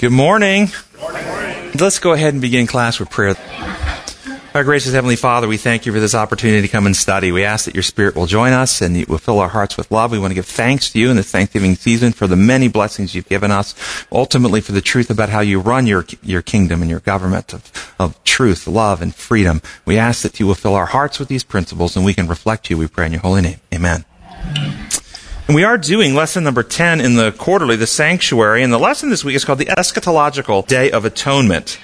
Good morning. Let's go ahead and begin class with prayer. Our gracious Heavenly Father, we thank you for this opportunity to come and study. We ask that your Spirit will join us and you will fill our hearts with love. We want to give thanks to you in this Thanksgiving season for the many blessings you've given us, ultimately for the truth about how you run your, your kingdom and your government of, of truth, love, and freedom. We ask that you will fill our hearts with these principles and we can reflect you, we pray in your holy name. Amen. And we are doing lesson number 10 in the quarterly, the sanctuary. And the lesson this week is called the Eschatological Day of Atonement.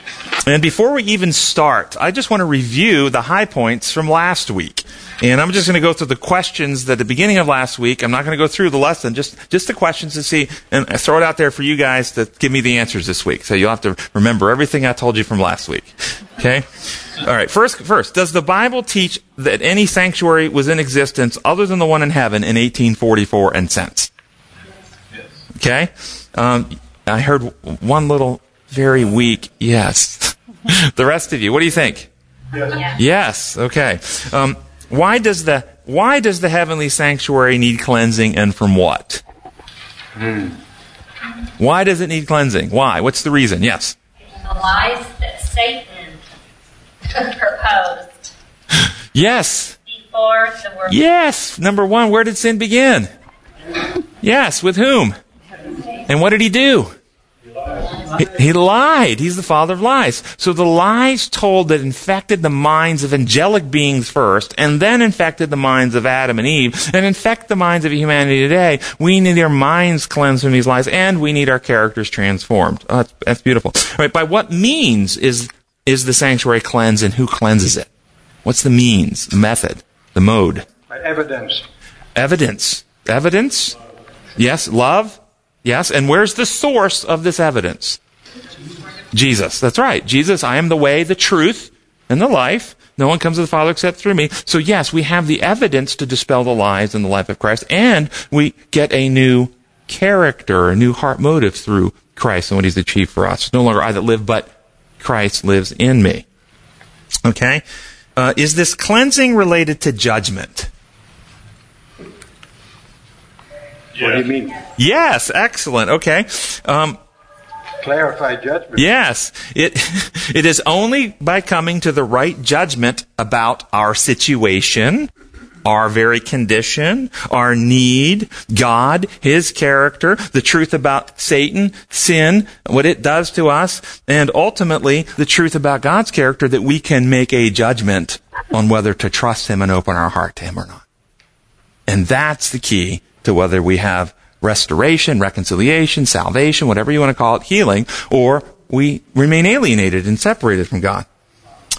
And before we even start, I just want to review the high points from last week. And I'm just going to go through the questions at the beginning of last week. I'm not going to go through the lesson, just, just the questions to see, and I throw it out there for you guys to give me the answers this week. So you'll have to remember everything I told you from last week. Okay? All right. First, first, does the Bible teach that any sanctuary was in existence other than the one in heaven in 1844 and since? Yes. Okay. Um, I heard one little very weak yes. the rest of you, what do you think? Yes. yes. Okay. Um, why does the why does the heavenly sanctuary need cleansing and from what? Mm. Why does it need cleansing? Why? What's the reason? Yes. The lies that Satan proposed. Yes. Before the world. Yes. Number one, where did sin begin? Yes. With whom? And what did he do? He, he, lied. He's the father of lies. So the lies told that infected the minds of angelic beings first, and then infected the minds of Adam and Eve, and infect the minds of humanity today. We need our minds cleansed from these lies, and we need our characters transformed. Oh, that's, that's beautiful. All right, by what means is is the sanctuary cleansed and who cleanses it? What's the means, the method, the mode? Evidence. Evidence. Evidence? Yes. Love? Yes. And where's the source of this evidence? Jesus. That's right. Jesus, I am the way, the truth, and the life. No one comes to the Father except through me. So yes, we have the evidence to dispel the lies in the life of Christ, and we get a new character, a new heart motive through Christ and what He's achieved for us. No longer I that live, but Christ lives in me. Okay? Uh, is this cleansing related to judgment? What do you mean? Yes, excellent. Okay. Um, Clarify judgment. Yes. It, it is only by coming to the right judgment about our situation our very condition, our need, God, His character, the truth about Satan, sin, what it does to us, and ultimately the truth about God's character that we can make a judgment on whether to trust Him and open our heart to Him or not. And that's the key to whether we have restoration, reconciliation, salvation, whatever you want to call it, healing, or we remain alienated and separated from God.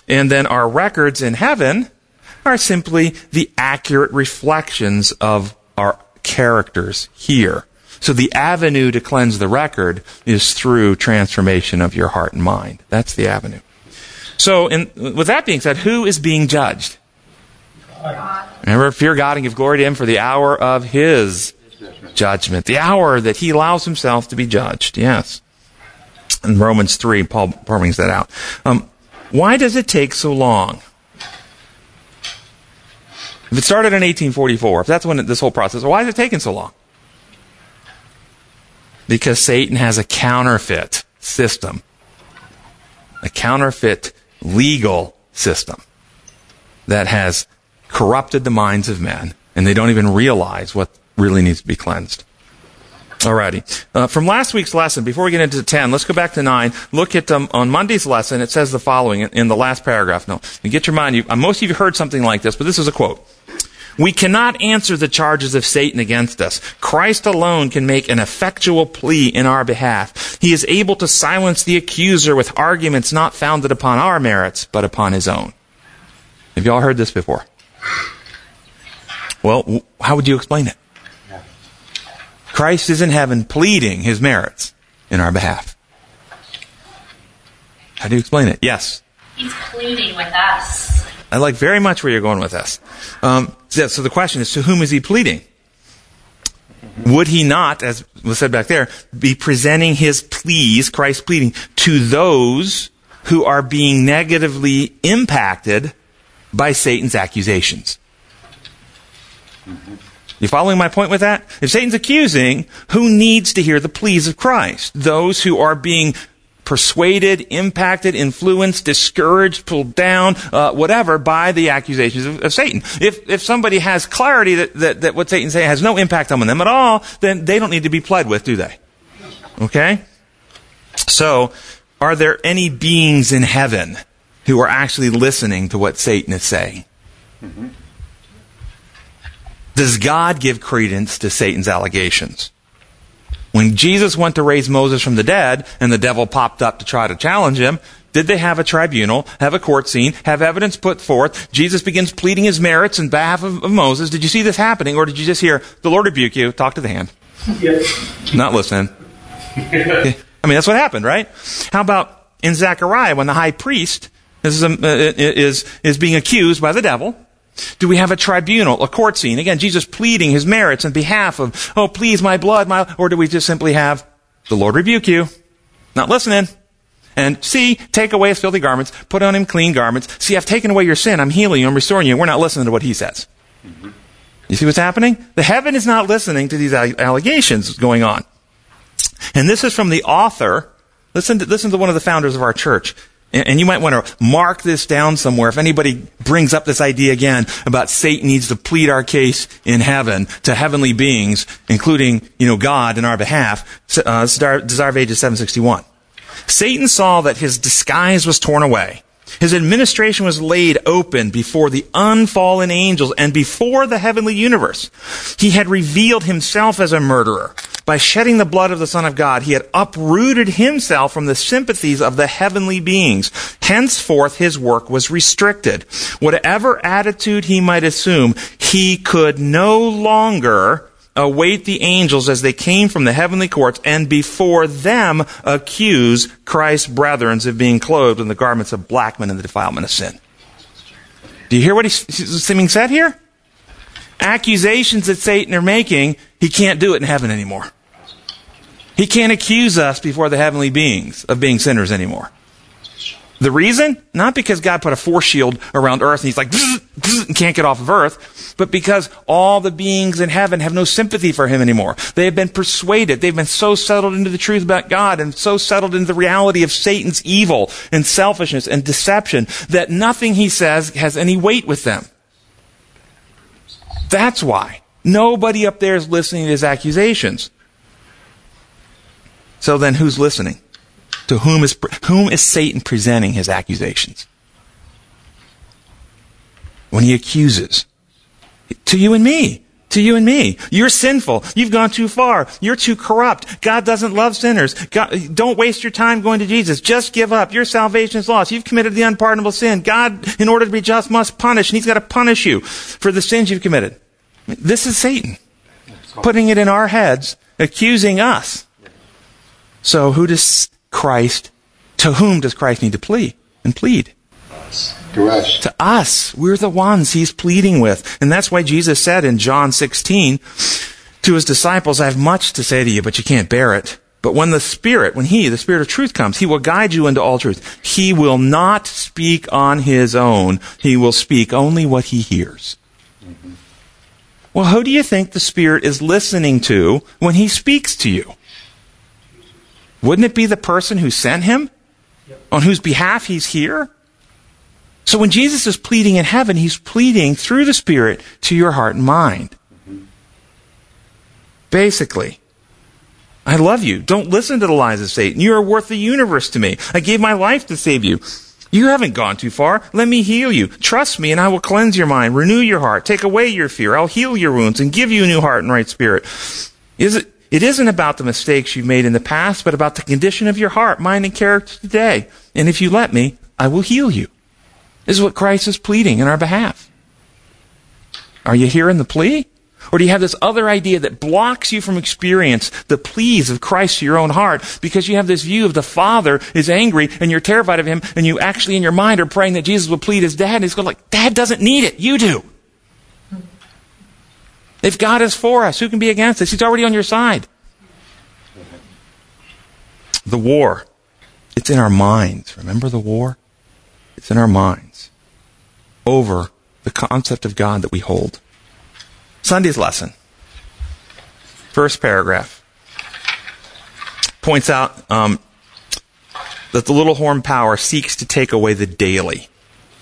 And then our records in heaven are simply the accurate reflections of our characters here. So the avenue to cleanse the record is through transformation of your heart and mind. That's the avenue. So, in, with that being said, who is being judged? God. Remember, fear God and give glory to Him for the hour of His judgment. The hour that He allows Himself to be judged. Yes. In Romans 3, Paul brings that out. Um, why does it take so long? If it started in 1844, if that's when this whole process, why is it taking so long? Because Satan has a counterfeit system, a counterfeit legal system that has corrupted the minds of men, and they don't even realize what really needs to be cleansed. Alrighty. Uh, from last week's lesson, before we get into 10, let's go back to 9. Look at, um, on Monday's lesson, it says the following in, in the last paragraph. No, get your mind, you, uh, most of you heard something like this, but this is a quote. We cannot answer the charges of Satan against us. Christ alone can make an effectual plea in our behalf. He is able to silence the accuser with arguments not founded upon our merits, but upon his own. Have you all heard this before? Well, how would you explain it? Christ is in heaven pleading his merits in our behalf. How do you explain it? Yes. He's pleading with us. I like very much where you're going with this. Um, so, so the question is, to whom is he pleading? Would he not, as was said back there, be presenting his pleas, Christ pleading, to those who are being negatively impacted by Satan's accusations? You following my point with that? If Satan's accusing, who needs to hear the pleas of Christ? Those who are being persuaded, impacted, influenced, discouraged, pulled down, uh, whatever, by the accusations of, of, Satan. If, if somebody has clarity that, that, that what Satan's saying has no impact on them at all, then they don't need to be pled with, do they? Okay? So, are there any beings in heaven who are actually listening to what Satan is saying? Mm-hmm. Does God give credence to Satan's allegations? When Jesus went to raise Moses from the dead and the devil popped up to try to challenge him, did they have a tribunal, have a court scene, have evidence put forth? Jesus begins pleading his merits in behalf of, of Moses. Did you see this happening or did you just hear, the Lord rebuke you, talk to the hand? Yes. Not listening. I mean, that's what happened, right? How about in Zechariah when the high priest is, um, uh, is, is being accused by the devil? Do we have a tribunal, a court scene? Again, Jesus pleading his merits in behalf of, oh, please, my blood, my, or do we just simply have, the Lord rebuke you? Not listening. And see, take away his filthy garments, put on him clean garments. See, I've taken away your sin, I'm healing you, I'm restoring you. We're not listening to what he says. Mm-hmm. You see what's happening? The heaven is not listening to these allegations going on. And this is from the author. Listen to, listen to one of the founders of our church. And you might want to mark this down somewhere. If anybody brings up this idea again about Satan needs to plead our case in heaven to heavenly beings, including, you know, God in our behalf, uh, Desire of Ages 761. Satan saw that his disguise was torn away. His administration was laid open before the unfallen angels and before the heavenly universe. He had revealed himself as a murderer. By shedding the blood of the Son of God, he had uprooted himself from the sympathies of the heavenly beings. Henceforth, his work was restricted. Whatever attitude he might assume, he could no longer await the angels as they came from the heavenly courts and before them accuse Christ's brethren of being clothed in the garments of blackness and the defilement of sin. Do you hear what he's being said here? Accusations that Satan are making, he can't do it in heaven anymore. He can't accuse us before the heavenly beings of being sinners anymore. The reason? Not because God put a force shield around earth and he's like, bzz, bzz, and can't get off of earth, but because all the beings in heaven have no sympathy for him anymore. They have been persuaded. They've been so settled into the truth about God and so settled into the reality of Satan's evil and selfishness and deception that nothing he says has any weight with them. That's why. Nobody up there is listening to his accusations. So then who's listening? To whom is, whom is Satan presenting his accusations? When he accuses. To you and me. To you and me. You're sinful. You've gone too far. You're too corrupt. God doesn't love sinners. God, don't waste your time going to Jesus. Just give up. Your salvation is lost. You've committed the unpardonable sin. God, in order to be just, must punish, and He's got to punish you for the sins you've committed. This is Satan. Putting it in our heads, accusing us. So who does Christ, to whom does Christ need to plead and plead? To us. To us. We're the ones he's pleading with. And that's why Jesus said in John 16 to his disciples, I have much to say to you, but you can't bear it. But when the Spirit, when He, the Spirit of truth comes, He will guide you into all truth. He will not speak on His own. He will speak only what He hears. Mm-hmm. Well, who do you think the Spirit is listening to when He speaks to you? Wouldn't it be the person who sent him? On whose behalf he's here? So when Jesus is pleading in heaven, he's pleading through the Spirit to your heart and mind. Basically, I love you. Don't listen to the lies of Satan. You are worth the universe to me. I gave my life to save you. You haven't gone too far. Let me heal you. Trust me and I will cleanse your mind, renew your heart, take away your fear. I'll heal your wounds and give you a new heart and right spirit. Is it, it isn't about the mistakes you've made in the past, but about the condition of your heart, mind, and character today. And if you let me, I will heal you. This is what Christ is pleading in our behalf. Are you hearing the plea? Or do you have this other idea that blocks you from experience the pleas of Christ to your own heart because you have this view of the Father is angry and you're terrified of him and you actually in your mind are praying that Jesus will plead his dad and he's going like, Dad doesn't need it. You do. If God is for us, who can be against us? He's already on your side. The war. It's in our minds. Remember the war? It's in our minds. Over the concept of God that we hold. Sunday's lesson. First paragraph points out um, that the little horn power seeks to take away the daily.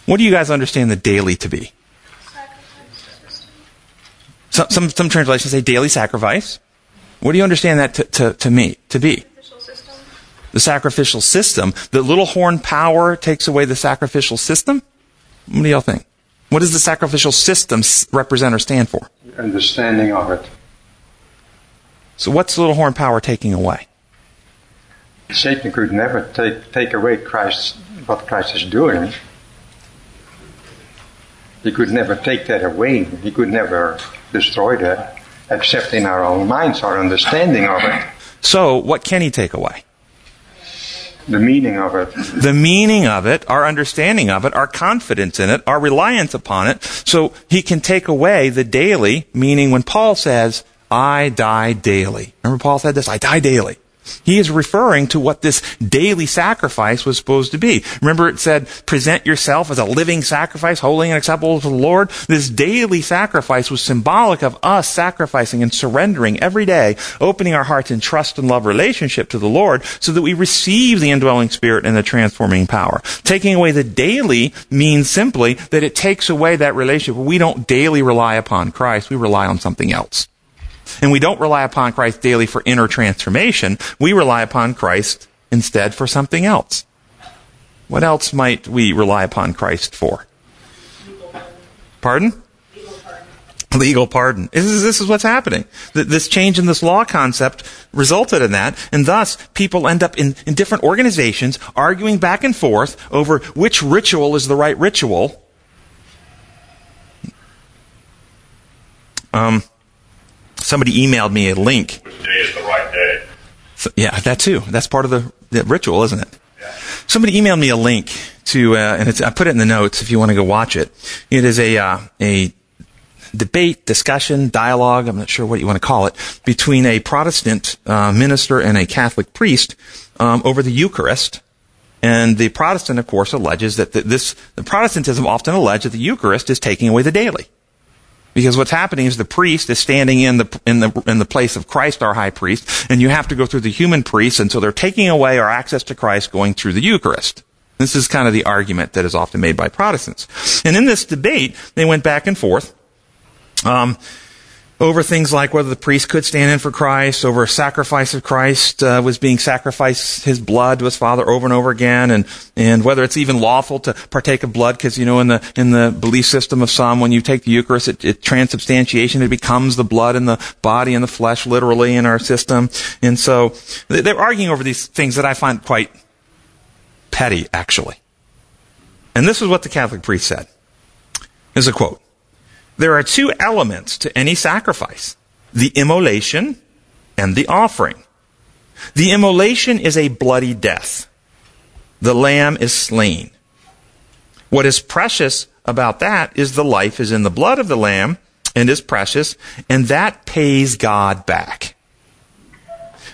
What do you guys understand the daily to be? Some, some, some translations say daily sacrifice. What do you understand that to, to, to me, to be? The sacrificial system. The little horn power takes away the sacrificial system? What do y'all think? What does the sacrificial system represent or stand for? Understanding of it. So what's the little horn power taking away? Satan could never take, take away Christ, what Christ is doing. He could never take that away. He could never destroy that, except in our own minds, our understanding of it. So, what can he take away? The meaning of it. The meaning of it, our understanding of it, our confidence in it, our reliance upon it. So he can take away the daily, meaning when Paul says, I die daily. Remember Paul said this? I die daily. He is referring to what this daily sacrifice was supposed to be. Remember it said, present yourself as a living sacrifice, holy and acceptable to the Lord? This daily sacrifice was symbolic of us sacrificing and surrendering every day, opening our hearts in trust and love relationship to the Lord so that we receive the indwelling spirit and the transforming power. Taking away the daily means simply that it takes away that relationship. We don't daily rely upon Christ, we rely on something else. And we don't rely upon Christ daily for inner transformation. We rely upon Christ instead for something else. What else might we rely upon Christ for? Pardon? Legal pardon. This is, this is what's happening. This change in this law concept resulted in that, and thus people end up in, in different organizations arguing back and forth over which ritual is the right ritual. Um, somebody emailed me a link. Which day is the right day? So, yeah, that too. That's part of the, the ritual, isn't it? Yeah. Somebody emailed me a link to, uh, and it's I put it in the notes if you want to go watch it. It is a uh, a debate, discussion, dialogue. I'm not sure what you want to call it between a Protestant uh, minister and a Catholic priest um, over the Eucharist. And the Protestant, of course, alleges that the, this the Protestantism often alleges that the Eucharist is taking away the daily. Because what's happening is the priest is standing in the, in the, in the place of Christ, our high priest, and you have to go through the human priest, and so they're taking away our access to Christ going through the Eucharist. This is kind of the argument that is often made by Protestants. And in this debate, they went back and forth. Um, over things like whether the priest could stand in for Christ, over a sacrifice of Christ uh, was being sacrificed, his blood to his Father over and over again, and and whether it's even lawful to partake of blood, because you know in the in the belief system of some, when you take the Eucharist, it, it transubstantiation, it becomes the blood in the body and the flesh, literally in our system, and so they're arguing over these things that I find quite petty, actually. And this is what the Catholic priest said. Is a quote. There are two elements to any sacrifice the immolation and the offering. The immolation is a bloody death. The lamb is slain. What is precious about that is the life is in the blood of the lamb and is precious, and that pays God back.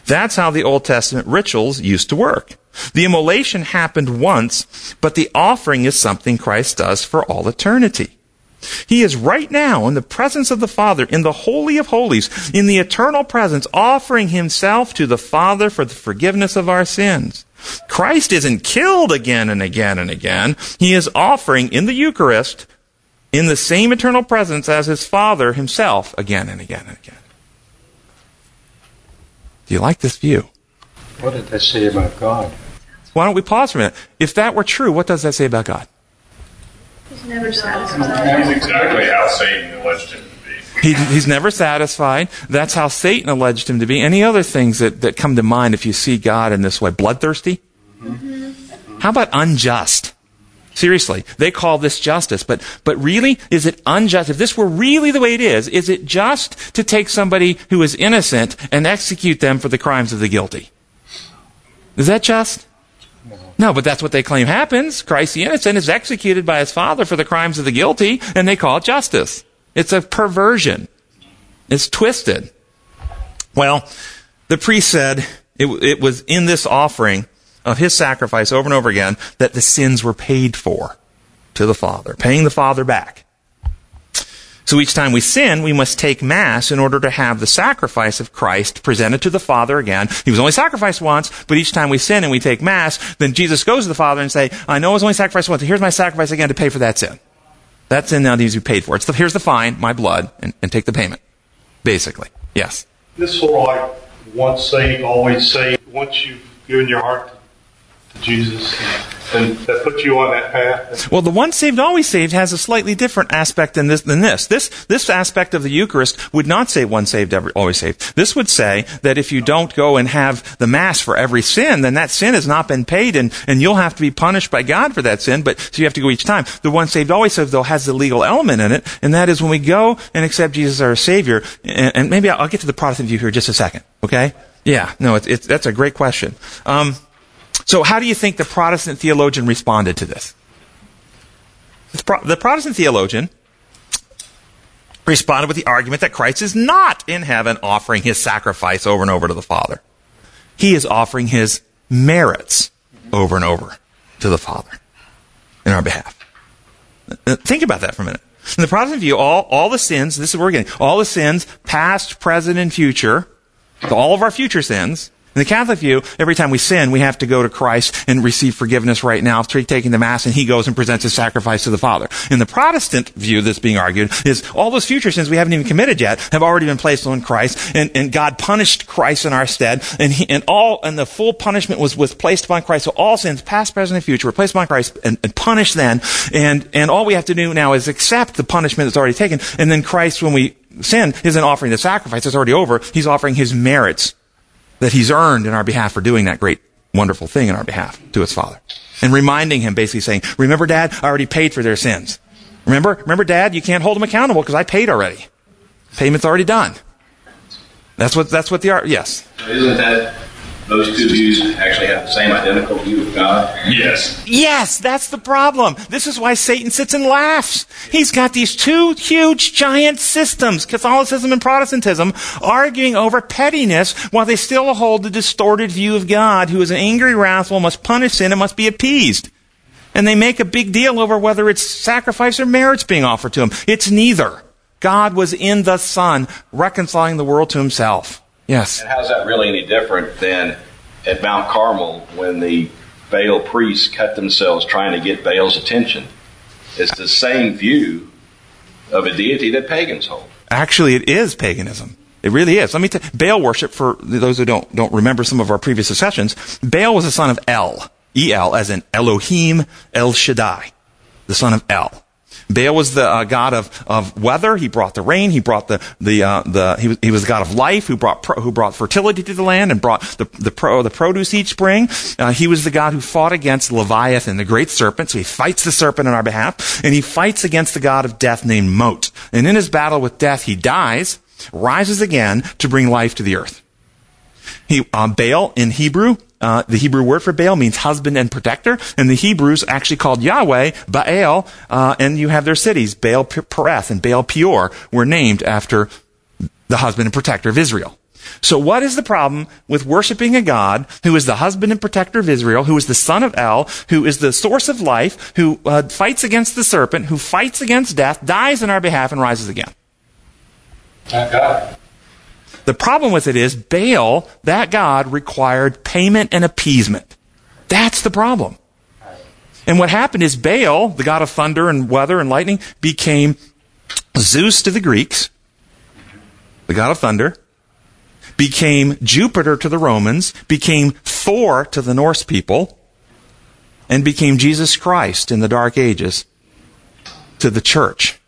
That's how the Old Testament rituals used to work. The immolation happened once, but the offering is something Christ does for all eternity. He is right now in the presence of the Father, in the Holy of Holies, in the eternal presence, offering himself to the Father for the forgiveness of our sins. Christ isn't killed again and again and again. He is offering in the Eucharist, in the same eternal presence as his Father himself, again and again and again. Do you like this view? What did that say about God? Why don't we pause for a minute? If that were true, what does that say about God? He's never satisfied. That's exactly how Satan alleged him to be. He, he's never satisfied. That's how Satan alleged him to be. Any other things that, that come to mind if you see God in this way? Bloodthirsty? Mm-hmm. How about unjust? Seriously, they call this justice, but, but really, is it unjust? If this were really the way it is, is it just to take somebody who is innocent and execute them for the crimes of the guilty? Is that just? No, but that's what they claim happens. Christ the innocent is executed by his Father for the crimes of the guilty, and they call it justice. It's a perversion. It's twisted. Well, the priest said it, it was in this offering of his sacrifice over and over again that the sins were paid for to the Father, paying the Father back. So each time we sin, we must take Mass in order to have the sacrifice of Christ presented to the Father again. He was only sacrificed once, but each time we sin and we take Mass, then Jesus goes to the Father and say, I know it was only sacrificed once, here's my sacrifice again to pay for that sin. That sin now needs to be paid for. It's the, here's the fine, my blood, and, and take the payment. Basically. Yes. This of like once saved, always saved. Once you've given your heart to Jesus, and that put you on that path. Well, the once saved, always saved has a slightly different aspect than this. Than this. This this aspect of the Eucharist would not say once saved, ever, always saved. This would say that if you don't go and have the Mass for every sin, then that sin has not been paid, and, and you'll have to be punished by God for that sin. But so you have to go each time. The once saved, always saved, though, has the legal element in it, and that is when we go and accept Jesus as our Savior. And, and maybe I'll, I'll, get to the Protestant view here in just a second. Okay? Yeah. No, it's, it's that's a great question. Um, so, how do you think the Protestant theologian responded to this? The Protestant theologian responded with the argument that Christ is not in heaven offering his sacrifice over and over to the Father. He is offering his merits over and over to the Father in our behalf. Uh, think about that for a minute. In the Protestant view, all, all the sins, this is where we're getting, all the sins, past, present, and future, all of our future sins, in the Catholic view, every time we sin, we have to go to Christ and receive forgiveness right now, taking the Mass, and He goes and presents His sacrifice to the Father. In the Protestant view that's being argued is all those future sins we haven't even committed yet have already been placed on Christ, and, and God punished Christ in our stead, and, he, and all, and the full punishment was, was placed upon Christ. So all sins, past, present, and future, were placed upon Christ and, and punished then, and, and all we have to do now is accept the punishment that's already taken, and then Christ, when we sin, isn't offering the sacrifice, it's already over, He's offering His merits that he's earned in our behalf for doing that great, wonderful thing in our behalf to his father. And reminding him, basically saying, remember dad, I already paid for their sins. Remember, remember dad, you can't hold them accountable because I paid already. Payment's already done. That's what, that's what the art, yes. Isn't that those two views actually have the same identical view of God? Yes. Yes, that's the problem. This is why Satan sits and laughs. He's got these two huge giant systems, Catholicism and Protestantism, arguing over pettiness while they still hold the distorted view of God, who is an angry, wrathful, must punish sin and must be appeased. And they make a big deal over whether it's sacrifice or merits being offered to him. It's neither. God was in the Son, reconciling the world to himself. Yes. And how's that really any different than at Mount Carmel when the Baal priests cut themselves trying to get Baal's attention? It's the same view of a deity that pagans hold. Actually, it is paganism. It really is. Let me tell Baal worship, for those who don't, don't remember some of our previous discussions, Baal was the son of El. E-L, as in Elohim El Shaddai. The son of El. Baal was the uh, god of, of weather. He brought the rain. He brought the the uh, the he was, he was the god of life who brought pro, who brought fertility to the land and brought the the pro, the produce each spring. Uh, he was the god who fought against Leviathan, the great serpent. So he fights the serpent on our behalf, and he fights against the god of death named Mot. And in his battle with death, he dies, rises again to bring life to the earth. He uh, Baal in Hebrew uh, the Hebrew word for Baal means husband and protector, and the Hebrews actually called Yahweh Baal, uh, and you have their cities, Baal Pereth and Baal Peor, were named after the husband and protector of Israel. So what is the problem with worshiping a God who is the husband and protector of Israel, who is the son of El, who is the source of life, who uh, fights against the serpent, who fights against death, dies in our behalf, and rises again? God. The problem with it is Baal, that god, required payment and appeasement. That's the problem. And what happened is Baal, the god of thunder and weather and lightning, became Zeus to the Greeks, the god of thunder, became Jupiter to the Romans, became Thor to the Norse people, and became Jesus Christ in the Dark Ages to the church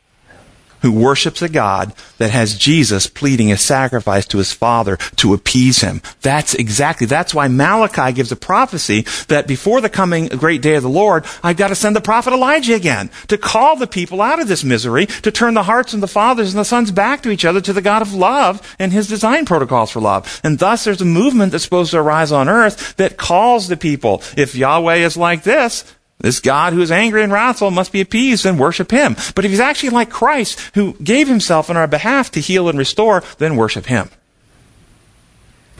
who worships a God that has Jesus pleading a sacrifice to his Father to appease him. That's exactly, that's why Malachi gives a prophecy that before the coming great day of the Lord, I've got to send the prophet Elijah again to call the people out of this misery, to turn the hearts of the fathers and the sons back to each other to the God of love and his design protocols for love. And thus there's a movement that's supposed to arise on earth that calls the people. If Yahweh is like this, this God who is angry and wrathful must be appeased and worship him. But if he's actually like Christ, who gave himself on our behalf to heal and restore, then worship him.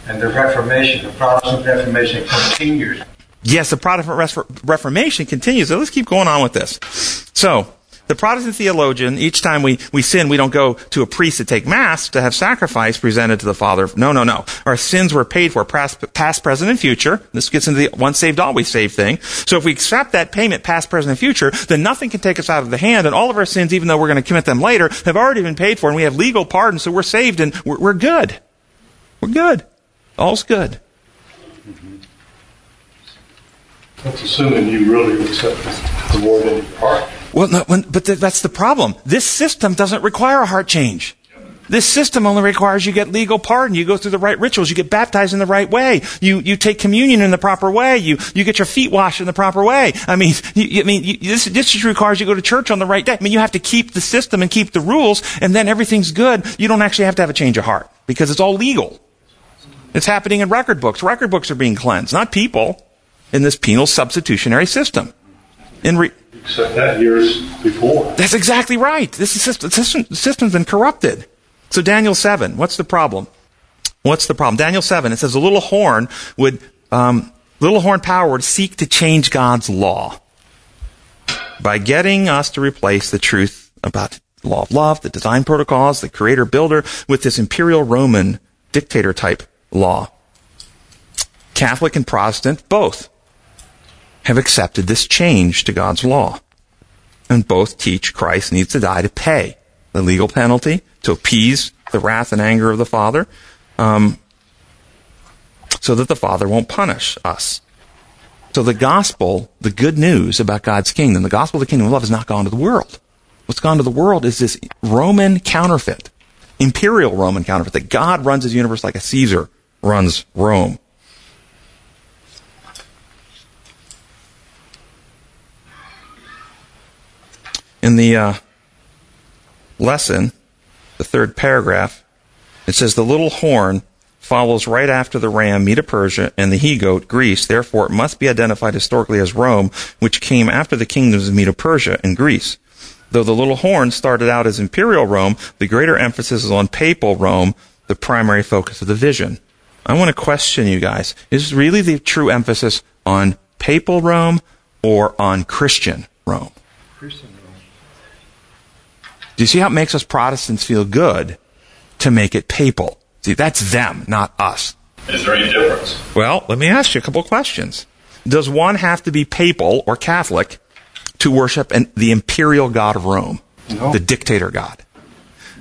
And the Reformation, the Protestant Reformation continues. Yes, the Protestant Reformation continues. So let's keep going on with this. So, The Protestant theologian, each time we, we sin, we don't go to a priest to take mass to have sacrifice presented to the Father. No, no, no. Our sins were paid for past, past present, and future. This gets into the once saved, always saved thing. So if we accept that payment past, present, and future, then nothing can take us out of the hand, and all of our sins, even though we're going to commit them later, have already been paid for, and we have legal pardon, so we're saved and we're, we're good. We're good. All's good. That's assuming you really accept the Lord into your heart. Well, no, when, but th- that's the problem. This system doesn't require a heart change. This system only requires you get legal pardon. You go through the right rituals. You get baptized in the right way. You, you take communion in the proper way. You, you get your feet washed in the proper way. I mean, you, I mean, you, this, this just requires you go to church on the right day. I mean, you have to keep the system and keep the rules, and then everything's good. You don't actually have to have a change of heart because it's all legal. It's happening in record books. Record books are being cleansed, not people, in this penal substitutionary system. In re- Except that years before. that's exactly right. This is system, system, the system's been corrupted. So Daniel 7, what's the problem? What's the problem? Daniel 7, it says a little horn would, um, little horn power would seek to change God's law by getting us to replace the truth about the law of love, the design protocols, the creator builder with this imperial Roman dictator type law. Catholic and Protestant, both have accepted this change to God's law. And both teach Christ needs to die to pay the legal penalty, to appease the wrath and anger of the Father, um, so that the Father won't punish us. So the gospel, the good news about God's kingdom, the gospel of the kingdom of love has not gone to the world. What's gone to the world is this Roman counterfeit, imperial Roman counterfeit, that God runs his universe like a Caesar runs Rome. In the uh, lesson, the third paragraph, it says the little horn follows right after the ram, Medo Persia, and the he goat, Greece. Therefore, it must be identified historically as Rome, which came after the kingdoms of Medo Persia and Greece. Though the little horn started out as imperial Rome, the greater emphasis is on papal Rome, the primary focus of the vision. I want to question you guys. Is really the true emphasis on papal Rome or on Christian Rome? Christian Rome. Do you see how it makes us Protestants feel good to make it papal? See, that's them, not us. Is there any difference? Well, let me ask you a couple of questions. Does one have to be papal or Catholic to worship an, the imperial God of Rome, No. the dictator God?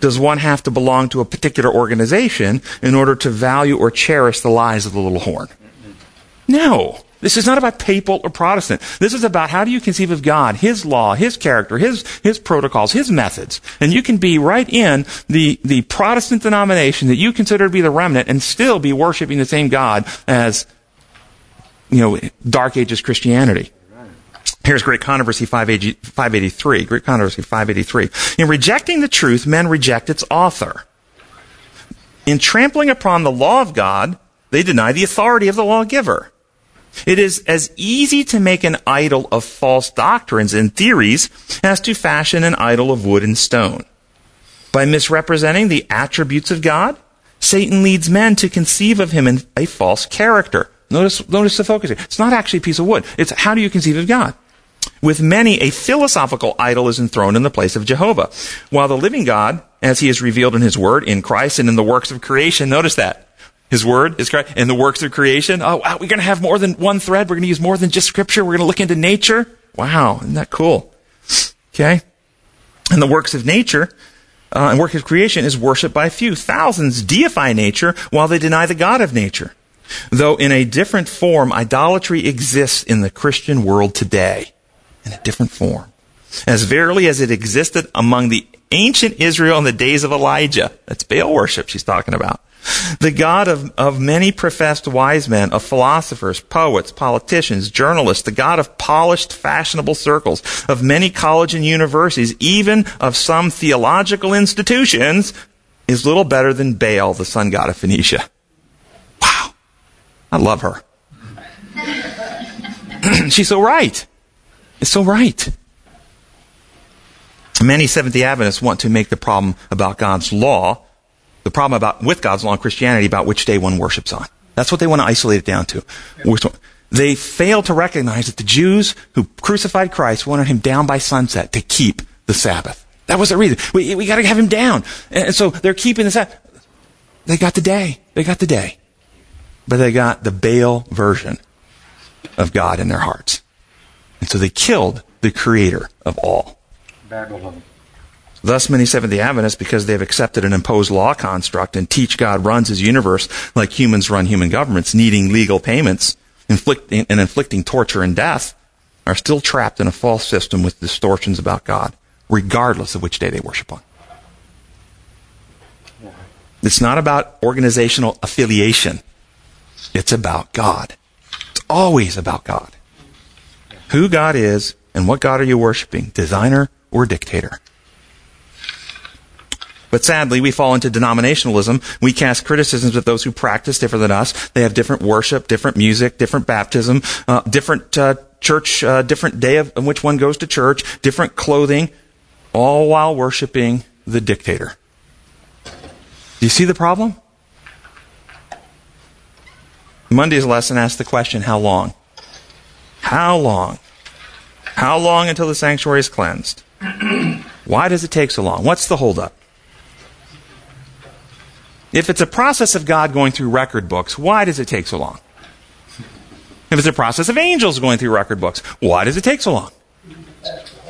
Does one have to belong to a particular organization in order to value or cherish the lies of the little horn? No. This is not about papal or Protestant. This is about how do you conceive of God, His law, His character, His, His protocols, His methods. And you can be right in the, the Protestant denomination that you consider to be the remnant and still be worshiping the same God as, you know, Dark Ages Christianity. Here's Great Controversy 583. Great Controversy 583. In rejecting the truth, men reject its author. In trampling upon the law of God, they deny the authority of the lawgiver. It is as easy to make an idol of false doctrines and theories as to fashion an idol of wood and stone. By misrepresenting the attributes of God, Satan leads men to conceive of him in a false character. Notice, notice the focus here. It's not actually a piece of wood. It's how do you conceive of God? With many, a philosophical idol is enthroned in the place of Jehovah. While the living God, as he is revealed in his word, in Christ, and in the works of creation, notice that. His word is correct. In the works of creation, oh, wow, we're going to have more than one thread. We're going to use more than just scripture. We're going to look into nature. Wow, isn't that cool? Okay. And the works of nature, uh, and work of creation is worshipped by few. Thousands deify nature while they deny the God of nature. Though in a different form, idolatry exists in the Christian world today. In a different form. As verily as it existed among the ancient Israel in the days of Elijah. That's Baal worship she's talking about. The God of, of many professed wise men, of philosophers, poets, politicians, journalists, the God of polished fashionable circles, of many college and universities, even of some theological institutions, is little better than Baal, the sun god of Phoenicia. Wow. I love her. She's so right. It's so right. Many Seventh day Adventists want to make the problem about God's law, the problem about with God's law in Christianity about which day one worships on. That's what they want to isolate it down to. They fail to recognize that the Jews who crucified Christ wanted him down by sunset to keep the the Sabbath. That was the reason. We, we got to have him down. And so they're keeping the Sabbath. They got the day. They got the day. But they got the Baal version of God in their hearts. And so they killed the creator of all. Babylon. Thus, many Seventh day Adventists, because they've accepted an imposed law construct and teach God runs his universe like humans run human governments, needing legal payments inflicting, and inflicting torture and death, are still trapped in a false system with distortions about God, regardless of which day they worship on. It's not about organizational affiliation. It's about God. It's always about God. Who God is and what God are you worshiping? Designer or dictator? But sadly, we fall into denominationalism. We cast criticisms at those who practice different than us. They have different worship, different music, different baptism, uh, different uh, church, uh, different day of in which one goes to church, different clothing, all while worshiping the dictator. Do you see the problem? Monday's lesson asked the question, how long? How long? How long until the sanctuary is cleansed? Why does it take so long? What's the holdup? If it's a process of God going through record books, why does it take so long? If it's a process of angels going through record books, why does it take so long?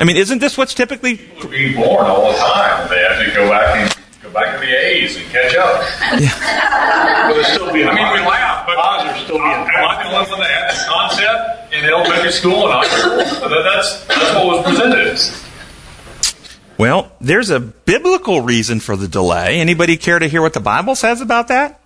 I mean, isn't this what's typically People are being born all the time. They have to go back and go back to the A's and catch up. Yeah. But it's still being. I mean, we laugh, but Laws are still being. Am I the only one that had this concept in elementary school and high school? That- That's that's what was presented. Well, there's a biblical reason for the delay. Anybody care to hear what the Bible says about that?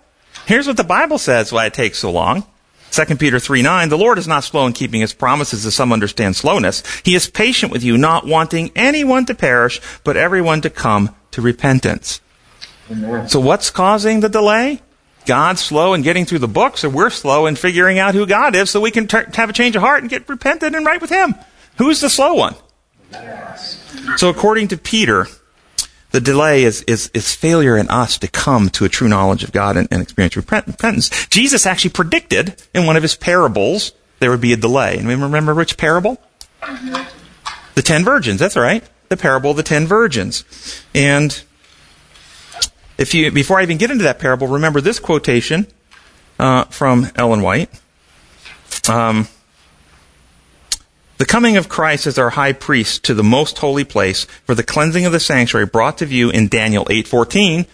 Here's what the Bible says why it takes so long. 2 Peter 3 9, the Lord is not slow in keeping his promises as some understand slowness. He is patient with you, not wanting anyone to perish, but everyone to come to repentance. So what's causing the delay? God's slow in getting through the books, or we're slow in figuring out who God is so we can tur have a change of heart and get repentant and right with him. Who's the slow one? So according to Peter, the delay is, is, is failure in us to come to a true knowledge of God and, and experience repentance. Jesus actually predicted in one of his parables there would be a delay. And we remember which parable? The ten virgins. That's right. The parable of the ten virgins. And if you, before I even get into that parable, remember this quotation uh, from Ellen White. Um, the coming of Christ as our high priest to the most holy place for the cleansing of the sanctuary brought to view in Daniel 8:14.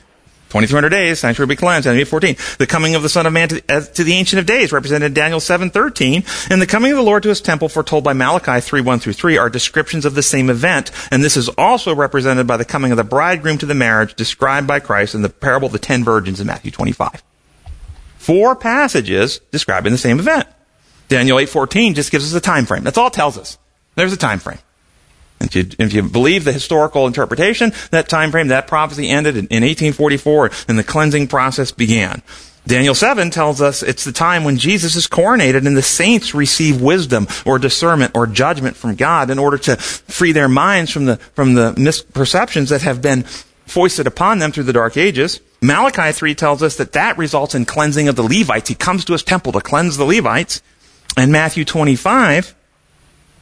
2300 days, sanctuary will be cleansed. Daniel 8:14. The coming of the Son of Man to, as, to the Ancient of Days, represented in Daniel 7:13, and the coming of the Lord to His temple, foretold by Malachi 3:1 through 3, are descriptions of the same event. And this is also represented by the coming of the bridegroom to the marriage, described by Christ in the parable of the ten virgins in Matthew 25. Four passages describing the same event. Daniel 8:14 just gives us a time frame. That's all it tells us. There's a time frame. If you, if you believe the historical interpretation, that time frame, that prophecy ended in, in 1844 and the cleansing process began. Daniel 7 tells us it's the time when Jesus is coronated and the saints receive wisdom or discernment or judgment from God in order to free their minds from the, from the misperceptions that have been foisted upon them through the dark ages. Malachi 3 tells us that that results in cleansing of the Levites. He comes to his temple to cleanse the Levites. And Matthew 25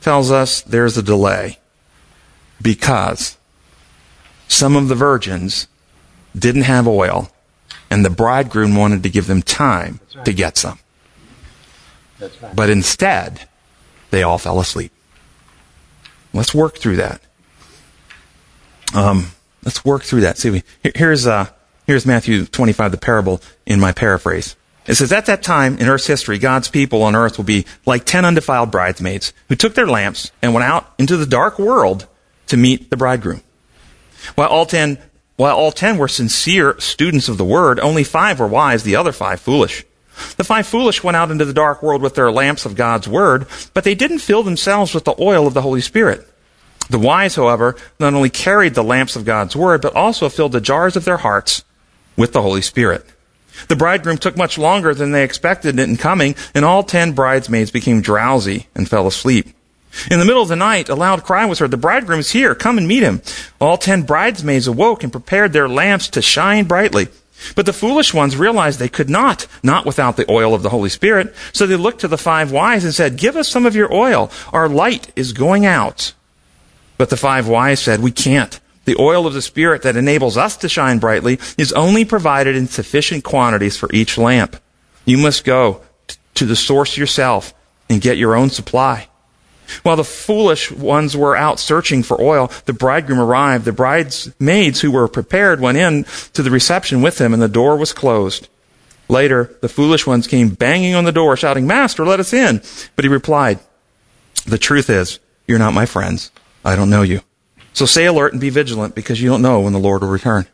tells us there's a delay because some of the virgins didn't have oil and the bridegroom wanted to give them time right. to get some. Right. But instead, they all fell asleep. Let's work through that. Um, let's work through that. See, we, here's, uh, here's Matthew 25, the parable in my paraphrase. It says, At that time in earth's history, God's people on earth will be like ten undefiled bridesmaids who took their lamps and went out into the dark world to meet the bridegroom. While all ten, while all ten were sincere students of the word, only five were wise, the other five foolish. The five foolish went out into the dark world with their lamps of God's word, but they didn't fill themselves with the oil of the Holy Spirit. The wise, however, not only carried the lamps of God's word, but also filled the jars of their hearts with the Holy Spirit. The bridegroom took much longer than they expected in coming, and all ten bridesmaids became drowsy and fell asleep. In the middle of the night, a loud cry was heard, The bridegroom is here, come and meet him. All ten bridesmaids awoke and prepared their lamps to shine brightly. But the foolish ones realized they could not, not without the oil of the Holy Spirit. So they looked to the five wise and said, Give us some of your oil. Our light is going out. But the five wise said, We can't. The oil of the Spirit that enables us to shine brightly is only provided in sufficient quantities for each lamp. You must go t- to the source yourself and get your own supply. While the foolish ones were out searching for oil, the bridegroom arrived. The bridesmaids who were prepared went in to the reception with him, and the door was closed. Later, the foolish ones came banging on the door, shouting, Master, let us in. But he replied, The truth is, you're not my friends. I don't know you. So stay alert and be vigilant because you don't know when the Lord will return.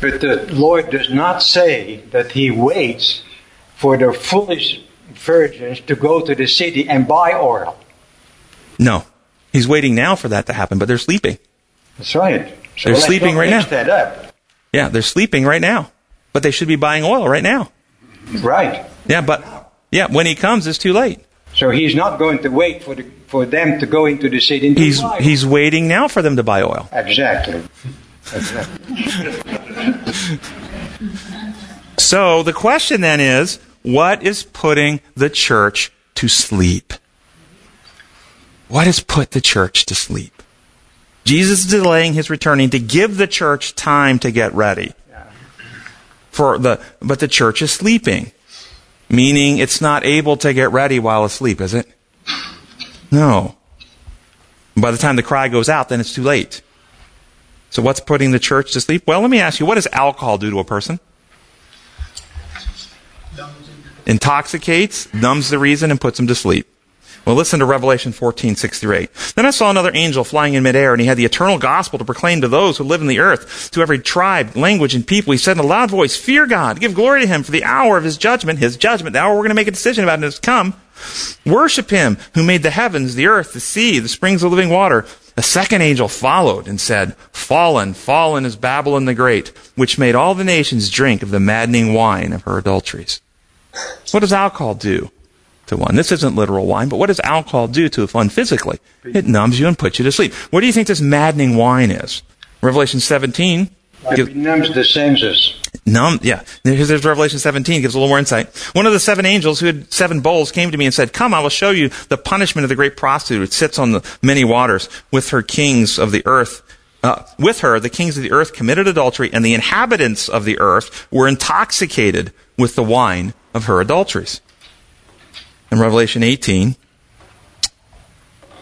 But the Lord does not say that He waits for the foolish virgins to go to the city and buy oil. No. He's waiting now for that to happen, but they're sleeping. That's right. So They're sleeping right now. that up. Yeah, they're sleeping right now. But they should be buying oil right now. Right. Yeah, but yeah, when he comes, it's too late. So He's not going to wait for the, for them to go into the city He's he's waiting now for them to buy oil. exactly. exactly. So the question then is, what is putting the church to sleep? What has put the church to sleep? Jesus is delaying his returning to give the church time to get ready. For the, but the church is sleeping. Meaning it's not able to get ready while asleep, is it? No. By the time the cry goes out, then it's too late. So what's putting the church to sleep? Well, let me ask you, what does alcohol do to a person? Intoxicates, numbs the reason, and puts them to sleep. Well, listen to Revelation 14, 6 through 8. Then I saw another angel flying in midair, and he had the eternal gospel to proclaim to those who live in the earth, to every tribe, language, and people. He said in a loud voice, Fear God, give glory to him, for the hour of his judgment, his judgment, the hour we're going to make a decision about it has come. Worship him who made the heavens, the earth, the sea, the springs of living water. A second angel followed and said, Fallen, fallen is Babylon the Great, which made all the nations drink of the maddening wine of her adulteries. What does alcohol do to one? This isn't literal wine, but what does alcohol do to one physically? It numbs you and puts you to sleep. What do you think this maddening wine is? Revelation 17 It benumbs the senses. Numb, yeah. Here's, there's Revelation 17 gives a little more insight. One of the seven angels who had seven bowls came to me and said, Come, I will show you the punishment of the great prostitute who sits on the many waters with her kings of the earth. Uh, with her, the kings of the earth committed adultery, and the inhabitants of the earth were intoxicated with the wine of her adulteries. In Revelation 18,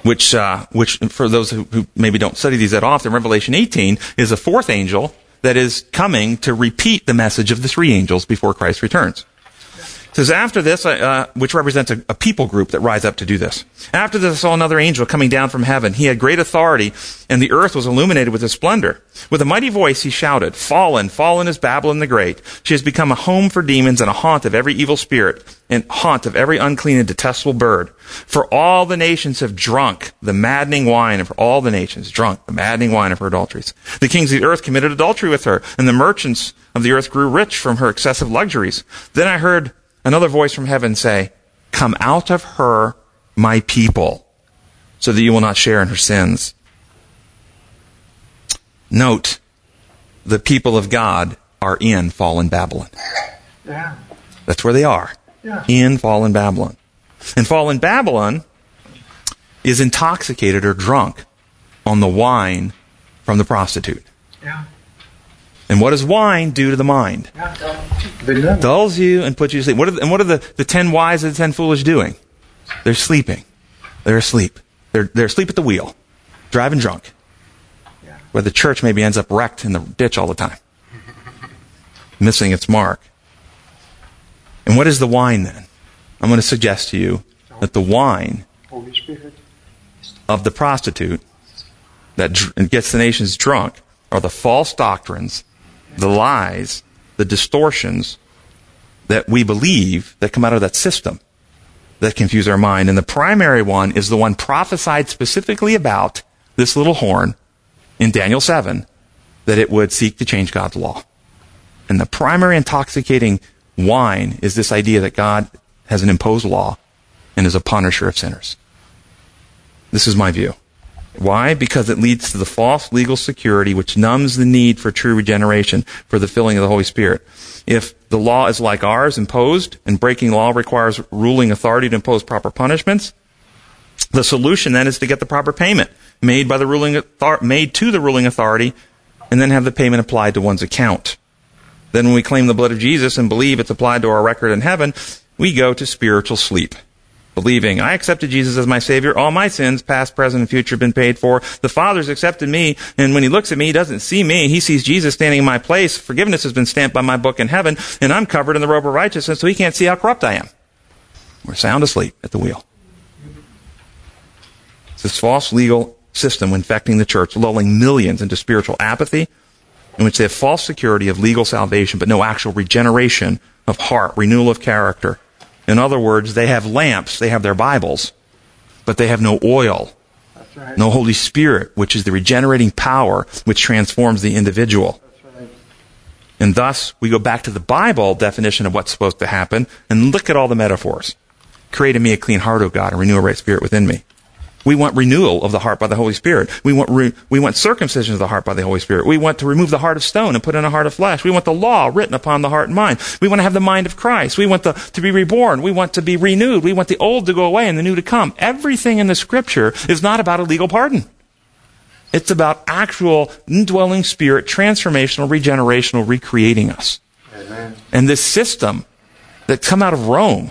which, uh, which for those who, who maybe don't study these that often, Revelation 18 is a fourth angel that is coming to repeat the message of the three angels before Christ returns. Says, after this, uh, which represents a, a people group that rise up to do this. After this, I saw another angel coming down from heaven. He had great authority, and the earth was illuminated with his splendor. With a mighty voice, he shouted, Fallen, fallen is Babylon the Great. She has become a home for demons and a haunt of every evil spirit, and haunt of every unclean and detestable bird. For all the nations have drunk the maddening wine of her all the nations, drunk the maddening wine of her adulteries. The kings of the earth committed adultery with her, and the merchants of the earth grew rich from her excessive luxuries. Then I heard another voice from heaven say, Come out of her, my people, so that you will not share in her sins. Note, the people of God are in fallen Babylon. Yeah. That's where they are. Yeah. In fallen Babylon. And fallen Babylon is intoxicated or drunk on the wine from the prostitute. Yeah. And what does wine do to the mind? Dulls you and puts you to sleep. What are the, and what are the, the ten wise and the ten foolish doing? They're sleeping. They're asleep. They're, they're asleep at the wheel, driving drunk. Where the church maybe ends up wrecked in the ditch all the time, missing its mark. And what is the wine then? I'm going to suggest to you that the wine of the prostitute that gets the nations drunk are the false doctrines, the lies, the distortions that we believe that come out of that system that confuse our mind. And the primary one is the one prophesied specifically about this little horn in Daniel 7 that it would seek to change God's law. And the primary intoxicating wine is this idea that God has an imposed law and is a punisher of sinners. This is my view. Why? Because it leads to the false legal security which numbs the need for true regeneration, for the filling of the Holy Spirit. If the law is like ours, imposed, and breaking law requires ruling authority to impose proper punishments, the solution then is to get the proper payment. made by the ruling author- made to the ruling authority, and then have the payment applied to one's account. Then when we claim the blood of Jesus and believe it's applied to our record in heaven, we go to spiritual sleep. Believing, I accepted Jesus as my Savior. All my sins, past, present, and future, have been paid for. The Father's accepted me, and when He looks at me, He doesn't see me. He sees Jesus standing in my place. Forgiveness has been stamped by my book in heaven, and I'm covered in the robe of righteousness, so He can't see how corrupt I am. We're sound asleep at the wheel. It's this false legal system infecting the church, lulling millions into spiritual apathy, in which they have false security of legal salvation, but no actual regeneration of heart, renewal of character. In other words, they have lamps, they have their Bibles, but they have no oil, That's right. no Holy Spirit, which is the regenerating power which transforms the individual. Right. And thus, we go back to the Bible definition of what's supposed to happen and look at all the metaphors. Create in me a clean heart, O God, and renew a right spirit within me. We want renewal of the heart by the Holy Spirit. We want, re- we want circumcision of the heart by the Holy Spirit. We want to remove the heart of stone and put in a heart of flesh. We want the law written upon the heart and mind. We want to have the mind of Christ. We want the, to be reborn. We want to be renewed. We want the old to go away and the new to come. Everything in the scripture is not about a legal pardon. It's about actual indwelling spirit, transformational, regenerational, recreating us. Amen. And this system that come out of Rome